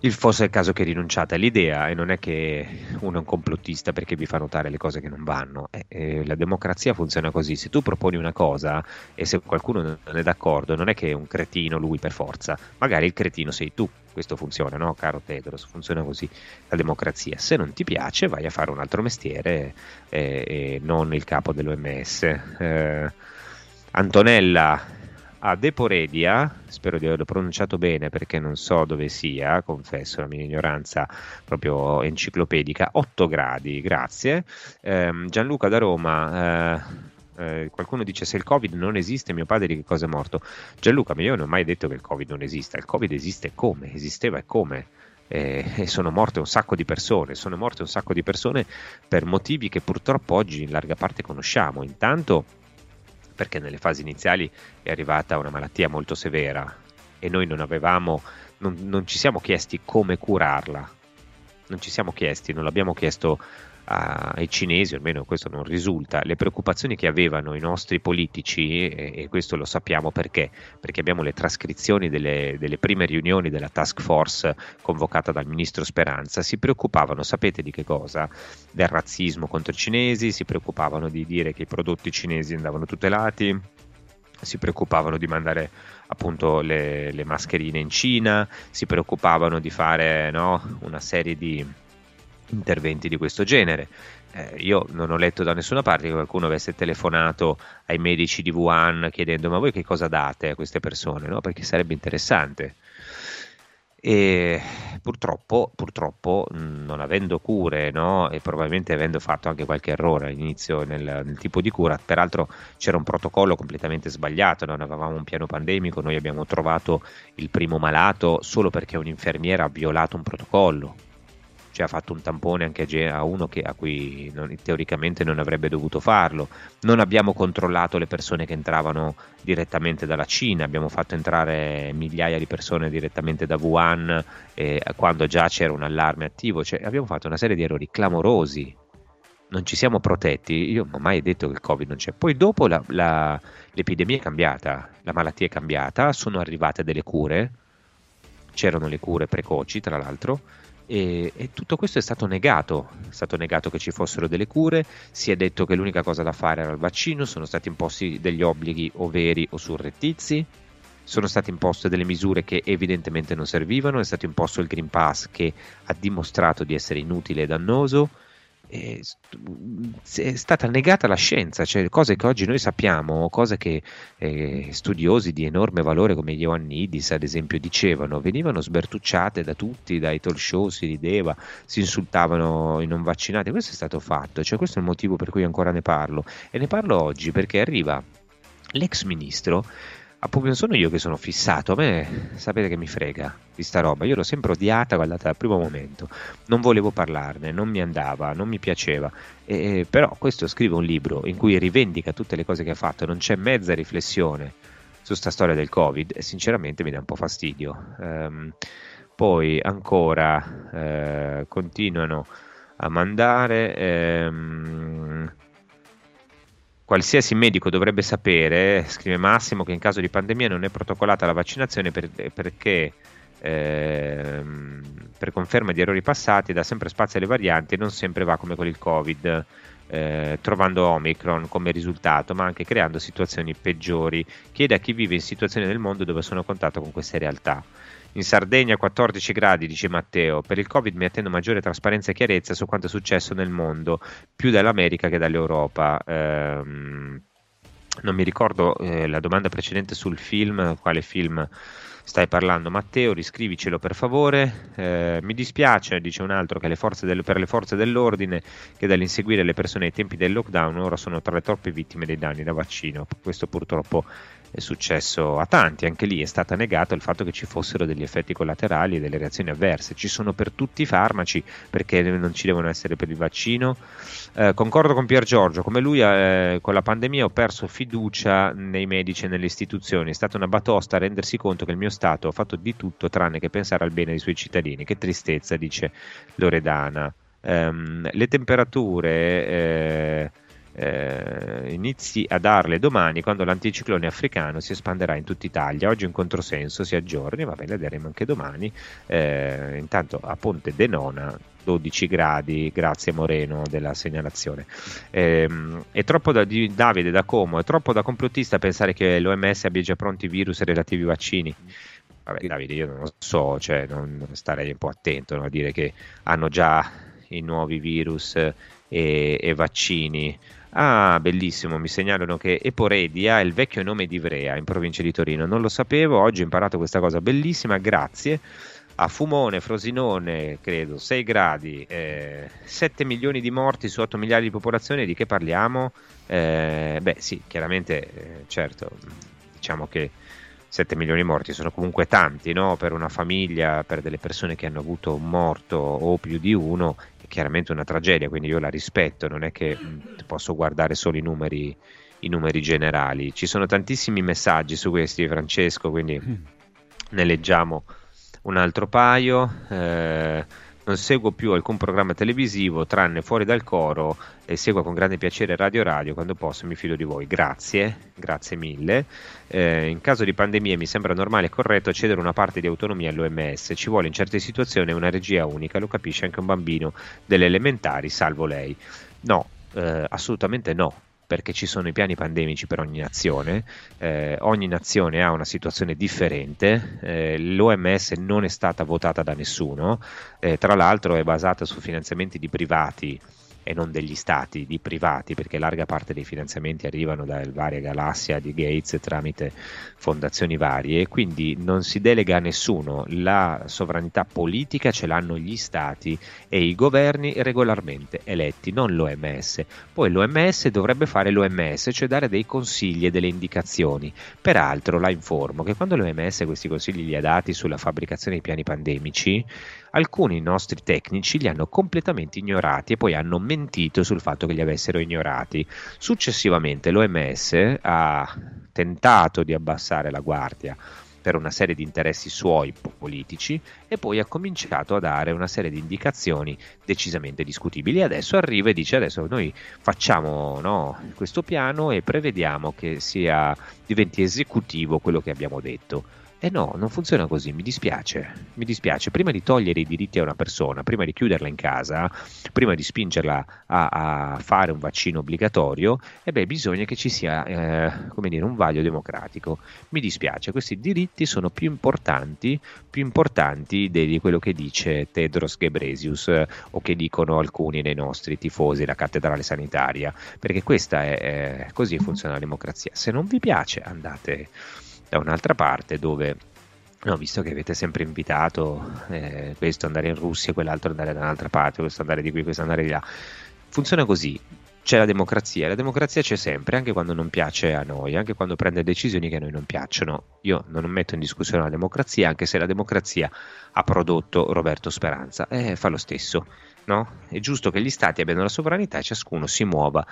il forse è il caso che rinunciate all'idea e non è che uno è un complottista perché vi fa notare le cose che non vanno. Eh, eh, la democrazia funziona così: se tu proponi una cosa e se qualcuno non è d'accordo, non è che è un cretino lui per forza, magari il cretino sei tu. Questo funziona, no, caro Tedros? Funziona così la democrazia. Se non ti piace, vai a fare un altro mestiere eh, e non il capo dell'OMS. Eh, Antonella a Deporedia, spero di averlo pronunciato bene perché non so dove sia, confesso la mia ignoranza proprio enciclopedica, 8 gradi, grazie. Ehm, Gianluca da Roma, eh, eh, qualcuno dice se il Covid non esiste, mio padre di che cosa è morto? Gianluca, ma io non ho mai detto che il Covid non esista, il Covid esiste come, esisteva e come. Eh, sono morte un sacco di persone, sono morte un sacco di persone per motivi che purtroppo oggi in larga parte conosciamo. Intanto perché nelle fasi iniziali è arrivata una malattia molto severa e noi non avevamo, non, non ci siamo chiesti come curarla, non ci siamo chiesti, non l'abbiamo chiesto ai cinesi, almeno questo non risulta, le preoccupazioni che avevano i nostri politici, e, e questo lo sappiamo perché, perché abbiamo le trascrizioni delle, delle prime riunioni della task force convocata dal ministro Speranza, si preoccupavano, sapete di che cosa? Del razzismo contro i cinesi, si preoccupavano di dire che i prodotti cinesi andavano tutelati, si preoccupavano di mandare appunto le, le mascherine in Cina, si preoccupavano di fare no, una serie di interventi di questo genere. Eh, io non ho letto da nessuna parte che qualcuno avesse telefonato ai medici di Wuhan chiedendo ma voi che cosa date a queste persone, no? perché sarebbe interessante. E purtroppo, purtroppo non avendo cure no? e probabilmente avendo fatto anche qualche errore all'inizio nel, nel, tipo di cura, peraltro c'era un protocollo completamente sbagliato, non avevamo un piano pandemico, noi abbiamo trovato il primo malato solo perché un'infermiera ha violato un protocollo, cioè ha fatto un tampone anche a uno che, a cui non, teoricamente non avrebbe dovuto farlo. Non abbiamo controllato le persone che entravano direttamente dalla Cina, abbiamo fatto entrare migliaia di persone direttamente da Wuhan eh, quando già c'era un allarme attivo, cioè, abbiamo fatto una serie di errori clamorosi. Non ci siamo protetti, io non ho mai detto che il Covid non c'è. Poi dopo la, la, l'epidemia è cambiata, la malattia è cambiata, sono arrivate delle cure, c'erano le cure precoci tra l'altro, E, e, tutto questo è stato negato, è stato negato che ci fossero delle cure, si è detto che l'unica cosa da fare era il vaccino, sono stati imposti degli obblighi o veri o surrettizi, sono state imposte delle misure che evidentemente non servivano, è stato imposto il Green Pass che ha dimostrato di essere inutile e dannoso, è stata negata la scienza, cioè cose che oggi noi sappiamo, cose che eh, studiosi di enorme valore come Ioannidis ad esempio dicevano, venivano sbertucciate da tutti, dai talk show si rideva, si insultavano i non vaccinati, questo è stato fatto, cioè questo è il motivo per cui ancora ne parlo. E ne parlo oggi perché arriva l'ex ministro Appunto, sono io che sono fissato, a me sapete che mi frega di sta roba, io l'ho sempre odiata, guardate, dal primo momento, non volevo parlarne, non mi andava, non mi piaceva, e, però questo scrive un libro in cui rivendica tutte le cose che ha fatto, non c'è mezza riflessione su sta storia del Covid e sinceramente mi dà un po' fastidio. Um, poi ancora eh, continuano a mandare... Ehm, Qualsiasi medico dovrebbe sapere, scrive Massimo, che in caso di pandemia non è protocollata la vaccinazione per, perché ehm, per conferma di errori passati dà sempre spazio alle varianti e non sempre va come con il Covid. Eh, trovando Omicron come risultato, ma anche creando situazioni peggiori. Chiede a chi vive in situazioni del mondo dove sono a contatto con queste realtà. In Sardegna 14 gradi, dice Matteo. Per il Covid mi attendo maggiore trasparenza e chiarezza su quanto è successo nel mondo, più dall'America che dall'Europa. Ehm, non mi ricordo eh, la domanda precedente sul film, quale film stai parlando Matteo, riscrivicelo per favore. Eh, mi dispiace, dice un altro, che le del, per le forze dell'ordine che dall'inseguire le persone ai tempi del lockdown ora sono tra le troppe vittime dei danni da vaccino. Questo purtroppo è successo a tanti, anche lì è stato negato il fatto che ci fossero degli effetti collaterali e delle reazioni avverse, ci sono per tutti i farmaci perché non ci devono essere per il vaccino. Eh, concordo con Pier Giorgio, come lui eh, con la pandemia ho perso fiducia nei medici e nelle istituzioni, è stata una batosta rendersi conto che il mio Stato ha fatto di tutto tranne che pensare al bene dei suoi cittadini, che tristezza, dice Loredana. Um, le temperature... Eh, inizi a darle domani quando l'anticiclone africano si espanderà in tutta Italia. Oggi in controsenso si aggiorni, va bene, daremo anche domani. Eh, intanto a Ponte Denona 12 gradi, grazie Moreno della segnalazione. Eh, è troppo da, di Davide da Como, è troppo da complottista pensare che l'OMS abbia già pronti virus e relativi vaccini. Vabbè, Davide, io non lo so, cioè, non starei un po' attento no, a dire che hanno già i nuovi virus e, e vaccini. Ah, bellissimo, mi segnalano che Eporedia è il vecchio nome di Ivrea in provincia di Torino. Non lo sapevo, oggi ho imparato questa cosa bellissima, grazie. A Fumone, Frosinone, credo, 6 gradi, eh, 7 milioni di morti su 8 miliardi di popolazione, di che parliamo? Eh, beh sì, chiaramente, eh, certo, diciamo che 7 milioni di morti sono comunque tanti no? per una famiglia, per delle persone che hanno avuto un morto o più di uno, chiaramente una tragedia, quindi io la rispetto, non è che mm, posso guardare solo i numeri, i numeri generali. Ci sono tantissimi messaggi su questi, Francesco, quindi mm. ne leggiamo un altro paio. Eh, non seguo più alcun programma televisivo tranne fuori dal coro e seguo con grande piacere Radio Radio quando posso mi fido di voi. Grazie, grazie mille. Eh, in caso di pandemia mi sembra normale e corretto cedere una parte di autonomia all'OMS. Ci vuole in certe situazioni una regia unica, lo capisce anche un bambino delle elementari, salvo lei. No, eh, assolutamente no perché ci sono i piani pandemici per ogni nazione, eh, ogni nazione ha una situazione differente, eh, l'OMS non è stata votata da nessuno, eh, tra l'altro è basata su finanziamenti di privati e non degli stati, di privati, perché larga parte dei finanziamenti arrivano dalle varie galassie di Gates tramite fondazioni varie quindi non si delega a nessuno, la sovranità politica ce l'hanno gli stati e i governi regolarmente eletti, non l'OMS. Poi l'OMS dovrebbe fare l'OMS, cioè dare dei consigli e delle indicazioni. Peraltro la informo che quando l'OMS questi consigli li ha dati sulla fabbricazione dei piani pandemici, alcuni nostri tecnici li hanno completamente ignorati e poi hanno mentito sul fatto che li avessero ignorati. Successivamente l'OMS ha tentato di abbassare la guardia per una serie di interessi suoi politici e poi ha cominciato a dare una serie di indicazioni decisamente discutibili. Adesso arriva e dice adesso noi facciamo no, questo piano e prevediamo che sia, diventi esecutivo quello che abbiamo detto E no, non funziona così, mi dispiace, mi dispiace. Prima di togliere i diritti a una persona, prima di chiuderla in casa, prima di spingerla a, a fare un vaccino obbligatorio, e beh, bisogna che ci sia, eh, come dire, un vaglio democratico. Mi dispiace, questi diritti sono più importanti, più importanti di quello che dice Tedros Ghebreyesus eh, o che dicono alcuni dei nostri tifosi, la cattedrale sanitaria, perché questa è, è così funziona la democrazia. Se non vi piace, andate da un'altra parte dove No, visto che avete sempre invitato eh, questo andare in Russia, quell'altro andare da un'altra parte, questo andare di qui, questo andare di là. Funziona così. C'è la democrazia, la democrazia c'è sempre, anche quando non piace a noi, anche quando prende decisioni che a noi non piacciono. Io non metto in discussione la democrazia, anche se la democrazia ha prodotto Roberto Speranza, eh, fa lo stesso. No? È giusto che gli stati abbiano la sovranità e ciascuno si muova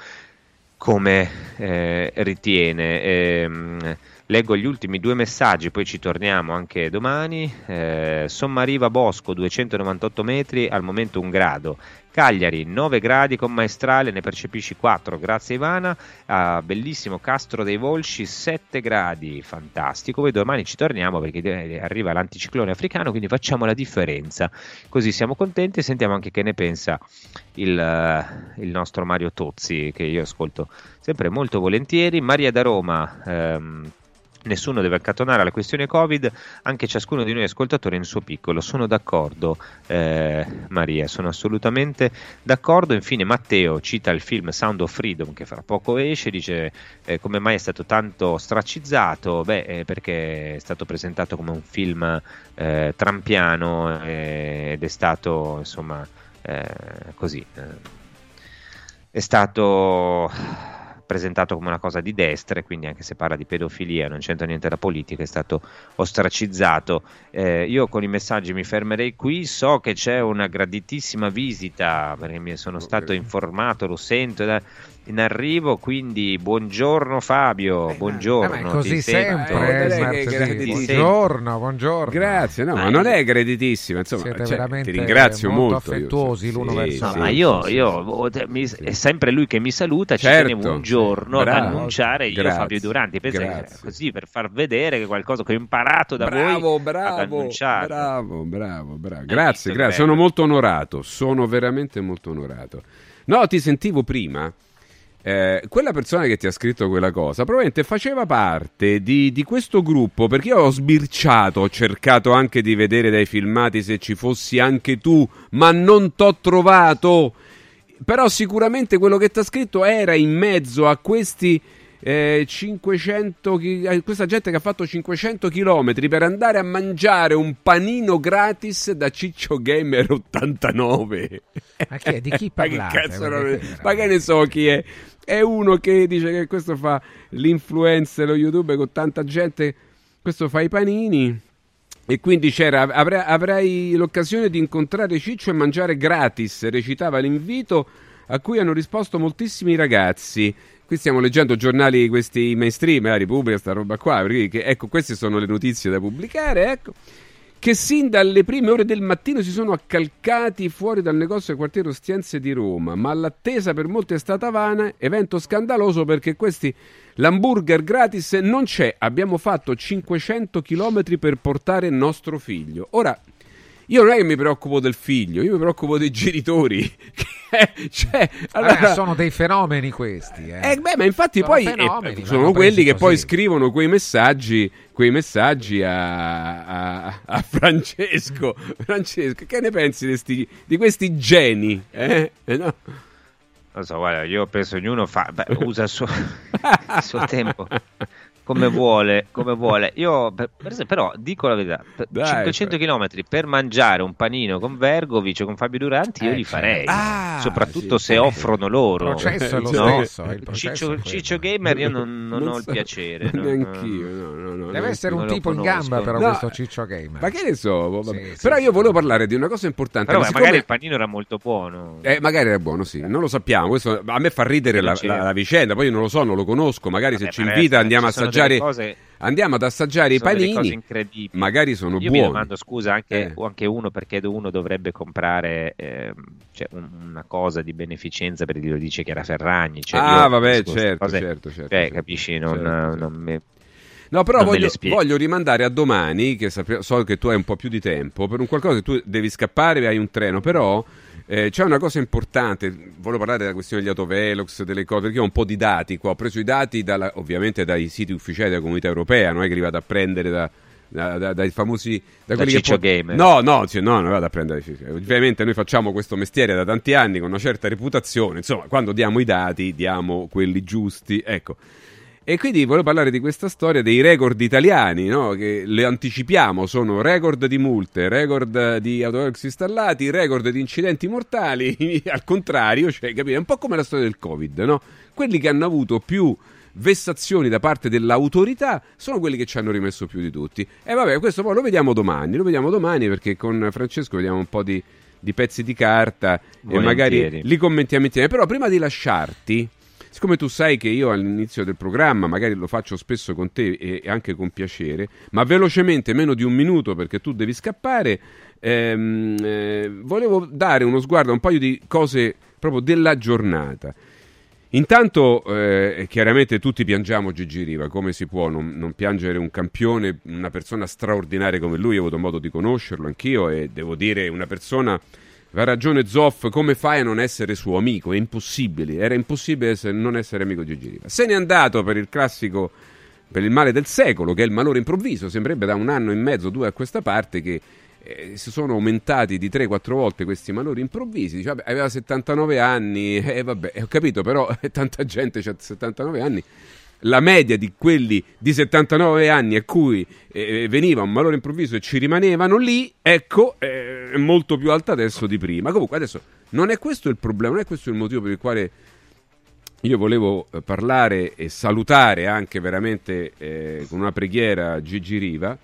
come eh, ritiene. Ehm, Leggo gli ultimi due messaggi, poi ci torniamo anche domani. Eh, Sommariva Bosco 298 metri, al momento un grado. Cagliari 9 gradi con maestrale, ne percepisci 4, grazie Ivana. Ah, bellissimo Castro dei Volsci 7 gradi, fantastico. Poi domani ci torniamo perché eh, arriva l'anticiclone africano, quindi facciamo la differenza. Così siamo contenti e sentiamo anche che ne pensa il, eh, il nostro Mario Tozzi, che io ascolto sempre molto volentieri. Maria da Roma. Ehm, Nessuno deve accantonare la questione Covid, anche ciascuno di noi ascoltatori nel suo piccolo. Sono d'accordo, eh, Maria, sono assolutamente d'accordo. Infine, Matteo cita il film Sound of Freedom che fra poco esce, dice eh, come mai è stato tanto stracizzato? Beh, eh, perché è stato presentato come un film eh, trampiano eh, ed è stato, insomma, eh, così. è stato presentato come una cosa di destra e quindi anche se parla di pedofilia non c'entra niente la politica, è stato ostracizzato. Eh, io con i messaggi mi fermerei qui, so che c'è una graditissima visita perché mi sono stato informato, lo sento. In arrivo, quindi buongiorno Fabio, buongiorno. Eh, ma è così sempre, eh. TV. buongiorno, buongiorno. Grazie, no, Ma ma non io- è graditissima, insomma, Siete cioè, veramente ti ringrazio molto molto. io- affettuosi l'uno sì, verso sì, l'altro. ma io, io- mi- è sempre lui che mi saluta, ci Certo. tenevo un giorno ad Bravo. annunciare io Grazie. Fabio Duranti, Grazie. così per far vedere che qualcosa che ho imparato da Bravo, voi ad bravo, annunciare. bravo, bravo, bravo. Grazie, che grazie. bello. Sono molto onorato, sono veramente molto onorato. No, ti sentivo prima. Eh, quella persona che ti ha scritto quella cosa probabilmente faceva parte di, di questo gruppo perché io ho sbirciato, ho cercato anche di vedere dai filmati se ci fossi anche tu, ma non t'ho trovato. Però sicuramente quello che ti ha scritto era in mezzo a questi eh, 500 chi- questa gente che ha fatto 500 km per andare a mangiare un panino gratis da Ciccio Gamer 89. Ma che è? Di chi Ma che parlate? cazzo non- Ma che ne so chi è? È uno che dice che questo fa l'influencer, lo youtuber con tanta gente, questo fa i panini. E quindi c'era, avrai, avrai l'occasione di incontrare Ciccio e mangiare gratis, recitava l'invito a cui hanno risposto moltissimi ragazzi. Qui stiamo leggendo giornali questi mainstream, la Repubblica, sta roba qua, perché ecco, queste sono le notizie da pubblicare, ecco. Che sin dalle prime ore del mattino si sono accalcati fuori dal negozio del quartiere Ostiense di Roma, ma l'attesa per molti è stata vana, evento scandaloso perché questi l'hamburger gratis non c'è, abbiamo fatto 500 km per portare nostro figlio. Ora, io non è che mi preoccupo del figlio, io mi preoccupo dei genitori. cioè, Vabbè, allora- sono dei fenomeni questi. Eh. eh, beh, ma infatti Sono poi fenomeni, eh, sono quelli che poi così. scrivono quei messaggi, quei messaggi a, a- a Francesco. Francesco, che ne pensi di, sti- di questi geni? Eh? Eh, no? Non so, guarda, io penso ognuno fa, beh, usa il suo, il suo tempo come vuole, come vuole. Io, per, per esempio, però, dico la verità, per Dai, 500 km per mangiare un panino con Vergovic o con Fabio Duranti, io Eh, li certo. farei. Ah, soprattutto sì, se sì. offrono loro. Il processo è lo No? stesso, il processo Ciccio. Ciccio Gamer io non, non ho il so- piacere. non- Neanch'io, no, no, no, Deve essere un non tipo in gamba, però, No, questo Ciccio Gamer. Ma che ne so? Sì, sì, Però sì. io volevo parlare di una cosa importante. Però siccome- magari il panino era molto buono. Eh, magari era buono, sì, non lo sappiamo. Questo, a me fa ridere Non la, la- la vicenda, poi io non lo so, non lo conosco. Magari Vabbè, se ci invita andiamo a sono assaggiare. cose- Andiamo ad assaggiare i sono cose panini. incredibili. Magari sono Io mi buoni. domando scusa anche, Eh. anche uno perché uno dovrebbe comprare ehm, cioè, un- una cosa di beneficenza perché lo dice Chiara Ferragni. Cioè, Ah, io vabbè, queste certo, cose, certo, certo, cioè, certo, capisci? Non, certo, non mi- No, però Non me voglio, le spieghi. voglio rimandare a domani, che so che tu hai un po' più di tempo, per un qualcosa che tu devi scappare, hai un treno, però eh, c'è una cosa importante, volevo parlare della questione degli autovelox, delle cose, perché ho un po' di dati qua, ho preso i dati dalla- ovviamente dai siti ufficiali della comunità europea, non è che li vado a prendere da... da- da- dai famosi da Da quelli che Ciccio poi- Gamer. no no sì, no non vado a prendere ovviamente noi facciamo questo mestiere da tanti anni con una certa reputazione insomma quando diamo i dati diamo quelli giusti ecco e quindi volevo parlare di questa storia dei record italiani, no? che le anticipiamo, sono record di multe, record di autovelox installati, record di incidenti mortali, al contrario, cioè, capite? è un po' come la storia del Covid, no? quelli che hanno avuto più vessazioni da parte dell'autorità sono quelli che ci hanno rimesso più di tutti. E vabbè, questo poi lo vediamo domani, lo vediamo domani perché con Francesco vediamo un po' di, di pezzi di carta e magari Volentieri. li commentiamo insieme. Però prima di lasciarti, siccome tu sai che io all'inizio del programma, magari lo faccio spesso con te e anche con piacere, ma velocemente, meno di un minuto perché tu devi scappare, ehm, eh, volevo dare uno sguardo a un paio di cose proprio della giornata. Intanto, eh, chiaramente tutti piangiamo Gigi Riva, come si può non, non piangere un campione, una persona straordinaria come lui, ho avuto modo di conoscerlo anch'io e devo dire una persona, ha ragione Zoff, come fai a non essere suo amico? È impossibile, era impossibile essere- non essere amico di Gigi Riva. Se n'è andato per il classico, per il male del secolo, che è il malore improvviso, sembrerebbe da un anno e mezzo, due a questa parte che eh, si sono aumentati di 3-4 volte questi malori improvvisi. Dice, vabbè, aveva 79 anni, e vabbè, ho capito, però tanta gente ha 79 anni. La media di quelli di 79 anni a cui eh, veniva un malore improvviso e ci rimanevano lì, ecco, eh, è molto più alta adesso di prima. Comunque, adesso non è questo il problema, non è questo il motivo per il quale io volevo eh, parlare e salutare anche veramente eh, con una preghiera Gigi Riva.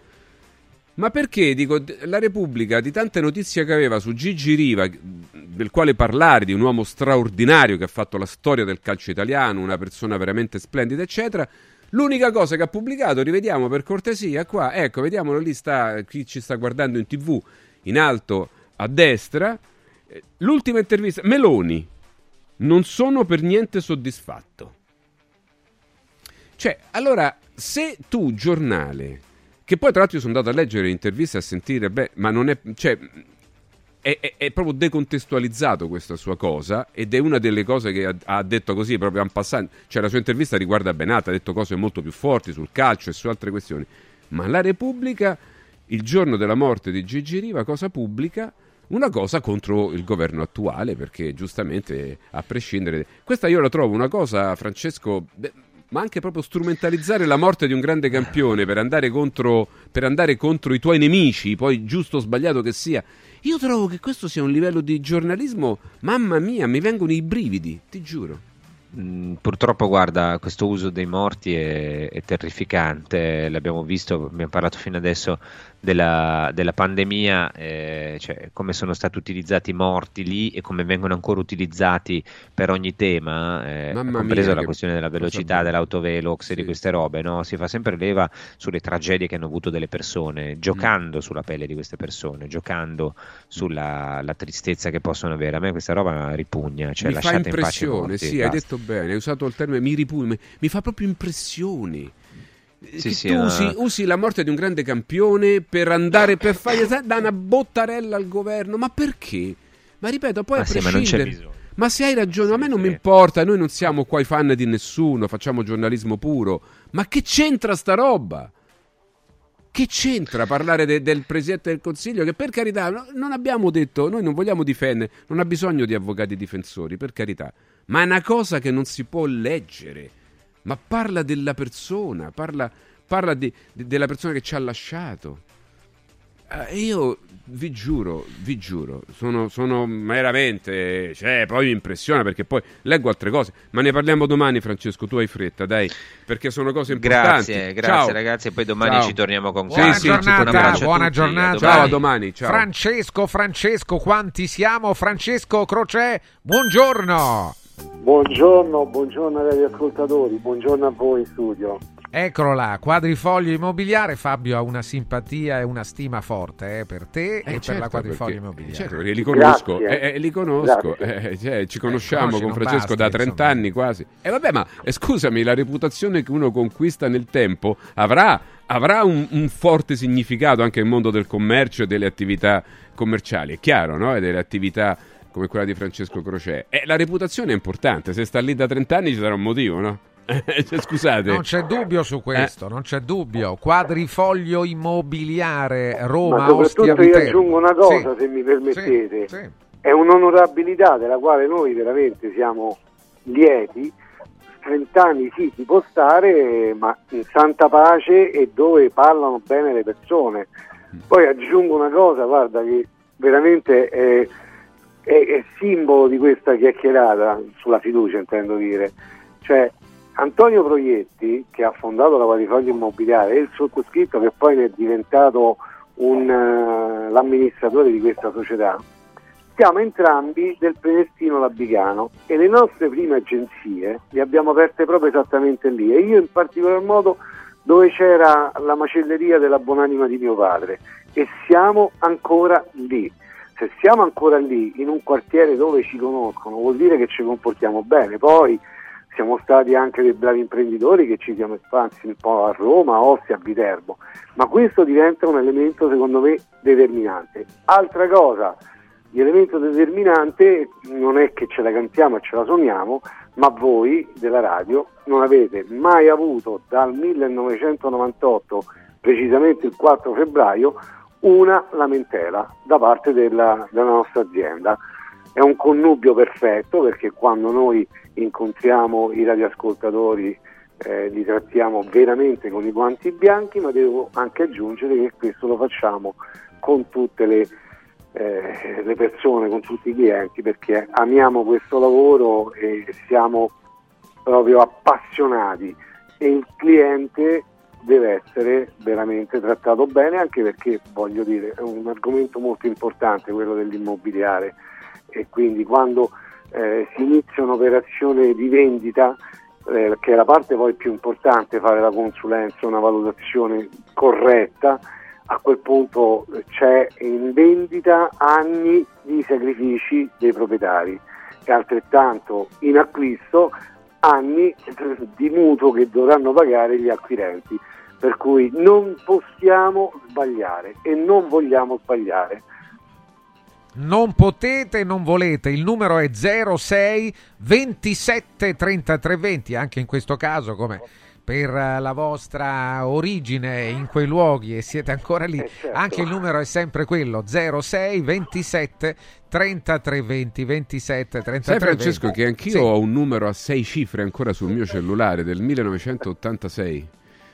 Ma perché, dico, la Repubblica di tante notizie che aveva su Gigi Riva, del quale parlare, di un uomo straordinario che ha fatto la storia del calcio italiano, una persona veramente splendida, eccetera, l'unica cosa che ha pubblicato, rivediamo per cortesia qua, ecco, vediamolo lì, sta, chi ci sta guardando in tv, in alto a destra, eh, l'ultima intervista, Meloni, non sono per niente soddisfatto. Cioè, allora, se tu, giornale, che poi tra l'altro io sono andato a leggere interviste a sentire, beh, ma non è, cioè, è, è- è proprio decontestualizzato questa sua cosa ed è una delle cose che ha, ha detto così proprio en passant. Cioè la sua intervista riguarda Benata, ha detto cose molto più forti sul calcio e su altre questioni. Ma la Repubblica, il giorno della morte di Gigi Riva, cosa pubblica? Una cosa contro il governo attuale, perché giustamente, a prescindere... Questa io la trovo una cosa, Francesco... beh, ma anche proprio strumentalizzare la morte di un grande campione per andare contro, per andare contro i tuoi nemici, poi giusto o sbagliato che sia. Io trovo che questo sia un livello di giornalismo, mamma mia, mi vengono i brividi, ti giuro. Mm, Purtroppo, guarda, questo uso dei morti è, è terrificante. L'abbiamo visto, abbiamo parlato fino adesso della, della pandemia, eh, cioè come sono stati utilizzati i morti lì e come vengono ancora utilizzati per ogni tema, eh, compreso mia, la questione della velocità, dell'autovelox e di queste robe, no? Si fa sempre leva sulle tragedie che hanno avuto delle persone, giocando Mm. sulla pelle di queste persone, giocando sulla la tristezza che possono avere. A me questa roba ripugna, cioè mi fa lasciate in pace impressione, morti, sì, hai detto bene, hai usato il termine, mi ripugna, mi fa proprio impressioni. Sì, sì, tu eh. usi, usi la morte di un grande campione per andare per fare da una bottarella al governo, ma perché? Ma ripeto, poi Ma a sì, ma prescindere. bisogno. Ma se hai ragione, a me non mi importa, noi non siamo qua i fan di nessuno, facciamo giornalismo puro. Ma che c'entra sta roba? Che c'entra parlare de- del Presidente del Consiglio? Che per carità, no- non abbiamo detto, noi non vogliamo difendere, non ha bisogno di avvocati difensori, per carità. Ma è una cosa che non si può leggere. Ma parla della persona, parla, parla di- di- della persona che ci ha lasciato. Eh, io vi giuro, vi giuro, sono, sono veramente. Cioè, poi mi impressiona perché poi leggo altre cose. Ma ne parliamo domani, Francesco. Tu hai fretta, dai, perché sono cose importanti. Grazie, grazie Ciao. ragazzi, e poi domani Ciao. ci torniamo con Buona Sì, sì, giornata, a buona tutti, giornata. Ciao, a domani. Ciao. Francesco, Francesco, quanti siamo? Francesco Crocè, buongiorno. Buongiorno, buongiorno agli ascoltatori, buongiorno a voi in studio. Eccolo là, quadrifoglio immobiliare. Fabio ha una simpatia e una stima forte eh, per te e per certo, la quadrifoglio perché- immobiliare. certo, perché li conosco, eh, eh, li conosco, Grazie. eh, cioè, ci conosciamo conosci con Francesco basti, da 30 anni quasi. E vabbè, ma eh, scusami, la reputazione che uno conquista nel tempo avrà, avrà un, un forte significato anche nel mondo del commercio e delle attività commerciali, è chiaro, no? E delle attività come quella di Francesco Crocè. E la reputazione è importante, se sta lì da 30 anni ci sarà un motivo, no? Cioè, scusate. Non c'è dubbio su questo, non c'è dubbio. Quadrifoglio immobiliare Roma, Ma Ostia, soprattutto io Viterbo. aggiungo una cosa, Sì. se mi permettete. Sì, sì. È un'onorabilità della quale noi veramente siamo lieti. 30 anni sì, si può stare, ma in santa pace e dove parlano bene le persone. Poi aggiungo una cosa, guarda, che veramente è, è- è simbolo di questa chiacchierata sulla fiducia, intendo dire. Cioè, Antonio Proietti, che ha fondato la Quadrifoglio Immobiliare, e il sottoscritto che poi è diventato un, eh, l'amministratore di questa società, siamo entrambi del Prenestino Labicano e le nostre prime agenzie le abbiamo aperte proprio esattamente lì e io in particolar modo dove c'era la macelleria della buonanima di mio padre e siamo ancora lì. Se siamo ancora lì in un quartiere dove ci conoscono vuol dire che ci comportiamo bene, poi siamo stati anche dei bravi imprenditori che ci siamo espansi un po' a Roma, a Ostia, a Viterbo, ma questo diventa un elemento secondo me determinante. Altra cosa, l'elemento determinante non è che ce la cantiamo e ce la suoniamo, ma voi della radio non avete mai avuto dal 1998, precisamente il 4 febbraio, una lamentela da parte della, della nostra azienda. È un connubio perfetto perché quando noi incontriamo i radioascoltatori eh, li trattiamo veramente con i guanti bianchi, ma devo anche aggiungere che questo lo facciamo con tutte le, eh, le persone, con tutti i clienti, perché amiamo questo lavoro e siamo proprio appassionati e il cliente deve essere veramente trattato bene anche perché voglio dire è un argomento molto importante quello dell'immobiliare e quindi quando eh, si inizia un'operazione di vendita eh, che è la parte poi più importante fare la consulenza, una valutazione corretta a quel punto c'è in vendita anni di sacrifici dei proprietari e altrettanto in acquisto anni di mutuo che dovranno pagare gli acquirenti. Per cui non possiamo sbagliare e non vogliamo sbagliare. Non potete, non volete. Il numero è 06 27 33 20. Anche in questo caso, come per eh, la vostra origine in quei luoghi e siete ancora lì, anche il numero è sempre quello 06 27 33 20 27 33 Sai Francesco 20. che anch'io Sì. ho un numero a sei cifre ancora sul mio cellulare del 1986.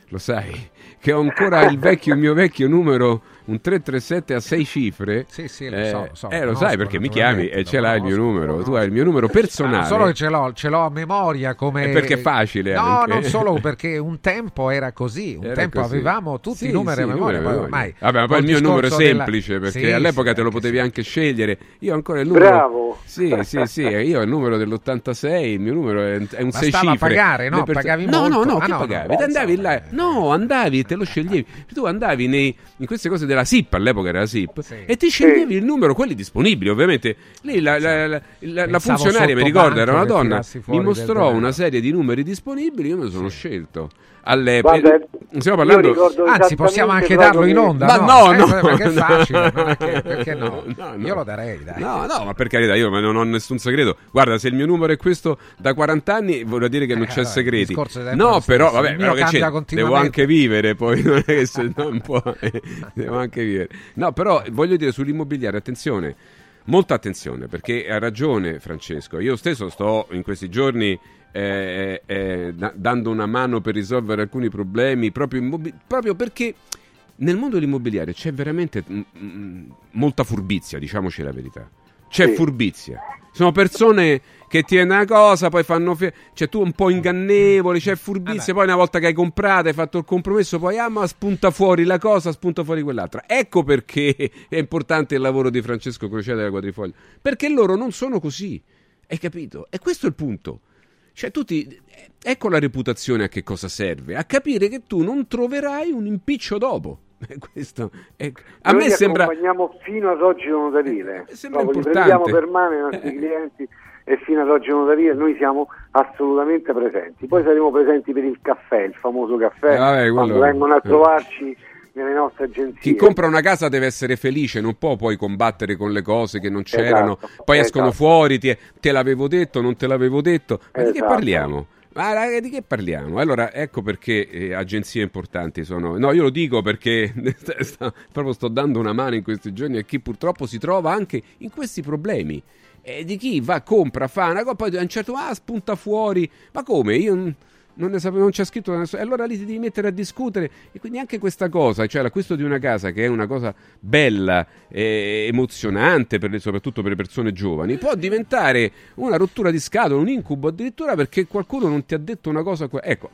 Lo sai? Che ho ancora il vecchio, il mio vecchio numero, un 337 a sei cifre. Sì, sì, lo eh, so, lo so, eh, lo conosco, sai perché mi chiami e ce l'hai il mio numero. Tu hai il mio numero personale. Ah, solo che ce l'ho, ce l'ho a memoria come... E perché è facile No, anche. non solo perché un tempo era così, un Era tempo così. avevamo tutti Sì, i numeri sì, a memoria, numeri poi ormai... Vabbè, ma poi il mio numero è discorso della- semplice perché Sì, all'epoca sì, te lo potevi anche scegliere. Io ho ancora il numero. Bravo. Sì, sì, sì. Io ho il numero dell'86. Il mio numero è, è un 6 Bastava cifre. pagare, no? Perso- Pagavi no, molto. No, no, Ah, che no, pagavi? no, Te andavi là. No, andavi e te lo sceglievi. Tu andavi nei- in queste cose della SIP, all'epoca era la SIP, e ti sceglievi il numero, quelli disponibili, ovviamente. Lì la, la- la- la- funzionaria, mi ricordo, era una donna, mi mostrò una serie di numeri disponibili, io me lo sono scelto. All'epoca. Guarda, Stiamo parlando. Anzi, possiamo anche darlo in onda, Ma no? no, Eh, no, perché è no. facile, che- perché no? No, no. Io lo darei, dai. No, no, ma per carità, io non ho nessun segreto. Guarda, se il mio numero è questo da 40 anni, vuol dire che non Eh, c'è allora, segreti. No, però, vabbè, però che c'è? Devo anche vivere, poi non è che se no un po'. Devo anche vivere. No, però voglio dire sull'immobiliare, attenzione. Molta attenzione, perché ha ragione Francesco. Io stesso sto in questi giorni eh, eh, da- dando una mano per risolvere alcuni problemi, proprio, immobi- proprio perché nel mondo dell'immobiliare c'è veramente mm, mm, molta furbizia, diciamoci la verità. C'è Sì. furbizia. Sono persone che ti una cosa, poi fanno. Fe- cioè, tu un po' ingannevole, c'è furbizia. Poi, una volta che hai comprato, hai fatto il compromesso, poi ah, ma spunta fuori la cosa, spunta fuori quell'altra. Ecco perché è importante il lavoro di Francesco Crociata della Quadrifoglio. Perché loro non sono così. Hai capito? E questo è il punto. Cioè, tu ti- Ecco la reputazione a che cosa serve? A capire che tu non troverai un impiccio dopo. Questo è- A Noi me li sembra... accompagniamo fino ad oggi notarile. sembra Proprio li importante. prendiamo per mano i nostri clienti e fino ad oggi notarile noi siamo assolutamente presenti. Poi saremo presenti per il caffè, il famoso caffè, Eh, vabbè, quello- quando vengono a eh. trovarci nelle nostre agenzie. Chi compra una casa deve essere felice, non può poi combattere con le cose che non c'erano. Esatto, poi escono esatto. fuori, ti- te l'avevo detto, non te l'avevo detto. Ma di che Esatto. parliamo? Ma raga, di che parliamo? Allora, ecco perché eh, agenzie importanti sono. No, io lo dico perché sta- proprio sto dando una mano in questi giorni a chi purtroppo si trova anche in questi problemi. E di chi va, compra, fa una cosa, poi a un certo punto ah, spunta fuori. Ma come? Io non ne sapevo, non c'è scritto da nessuno. E allora lì ti devi mettere a discutere. E quindi anche questa cosa, cioè l'acquisto di una casa, che è una cosa bella, e emozionante, per le- soprattutto per le persone giovani, può diventare una rottura di scatola, un incubo addirittura perché qualcuno non ti ha detto una cosa. Ecco,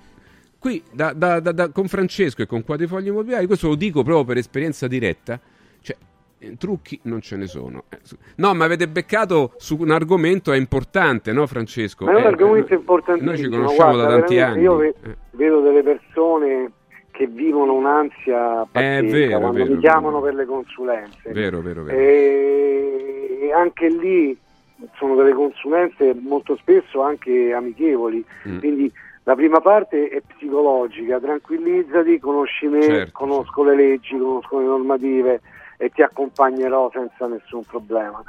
qui da- da- da- con Francesco e con Quadrifogli Immobiliari, questo lo dico proprio per esperienza diretta, eh, trucchi non ce ne sono. Eh, No, ma avete beccato su un argomento è importante, no Francesco? Ma è un Eh, argomento eh, importantissimo. Noi ci conosciamo guarda, da tanti anni. Io ve- vedo delle persone che vivono un'ansia pazzesca vero, quando vero, mi chiamano per le consulenze. Vero, vero, vero. E anche lì sono delle consulenze molto spesso anche amichevoli. Mm. Quindi la prima parte è psicologica, tranquillizzati, conosci me, Certo, conosco le leggi, conosco le normative e ti accompagnerò senza nessun problema.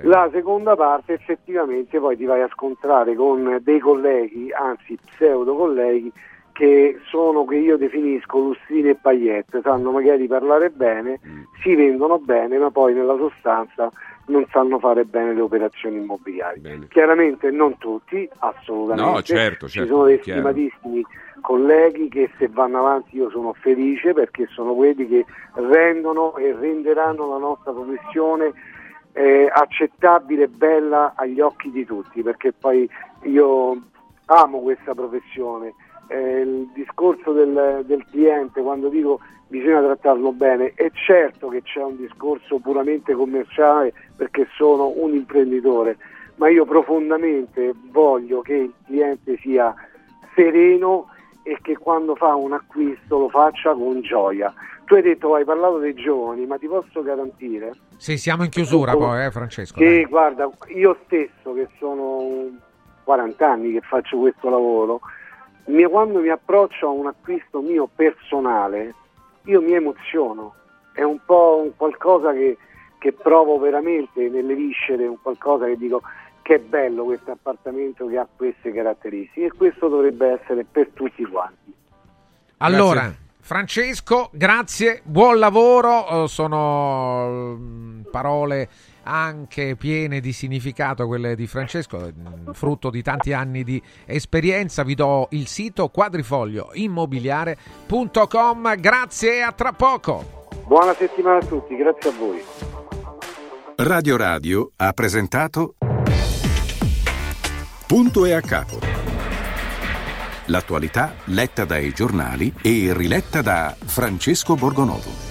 La seconda parte effettivamente poi ti vai a scontrare con dei colleghi, anzi pseudo colleghi, che sono che io definisco lustrini e pagliette, sanno magari parlare bene, Mm. si vendono bene, ma poi nella sostanza non sanno fare bene le operazioni immobiliari. Chiaramente non tutti, assolutamente. No, certo, Ci certo, sono dei chiaro. stimatissimi colleghi che se vanno avanti io sono felice perché sono quelli che rendono e renderanno la nostra professione eh, accettabile e bella agli occhi di tutti, perché poi io amo questa professione. Eh, il discorso del, del cliente, quando dico bisogna trattarlo bene, è certo che c'è un discorso puramente commerciale perché sono un imprenditore, ma io profondamente voglio che il cliente sia sereno e che quando fa un acquisto lo faccia con gioia. Tu hai detto, hai parlato dei giovani, ma ti posso garantire Sì, siamo in chiusura Ecco, poi, eh, Francesco. che dai. guarda, io stesso che sono 40 anni che faccio questo lavoro, mi- quando mi approccio a un acquisto mio personale, io mi emoziono, è un po' un qualcosa che, che provo veramente nelle viscere, un qualcosa che dico che bello questo appartamento che ha queste caratteristiche e questo dovrebbe essere per tutti quanti. Allora, Francesco, grazie, buon lavoro. eh, Sono mm, parole anche piene di significato quelle di Francesco, mm, frutto di tanti anni di esperienza. Vi do il sito quadrifoglioimmobiliare.com. Grazie e a tra poco. Buona settimana a tutti, grazie a voi. Radio Radio ha presentato Punto e a capo. L'attualità letta dai giornali e riletta da Francesco Borgonovo.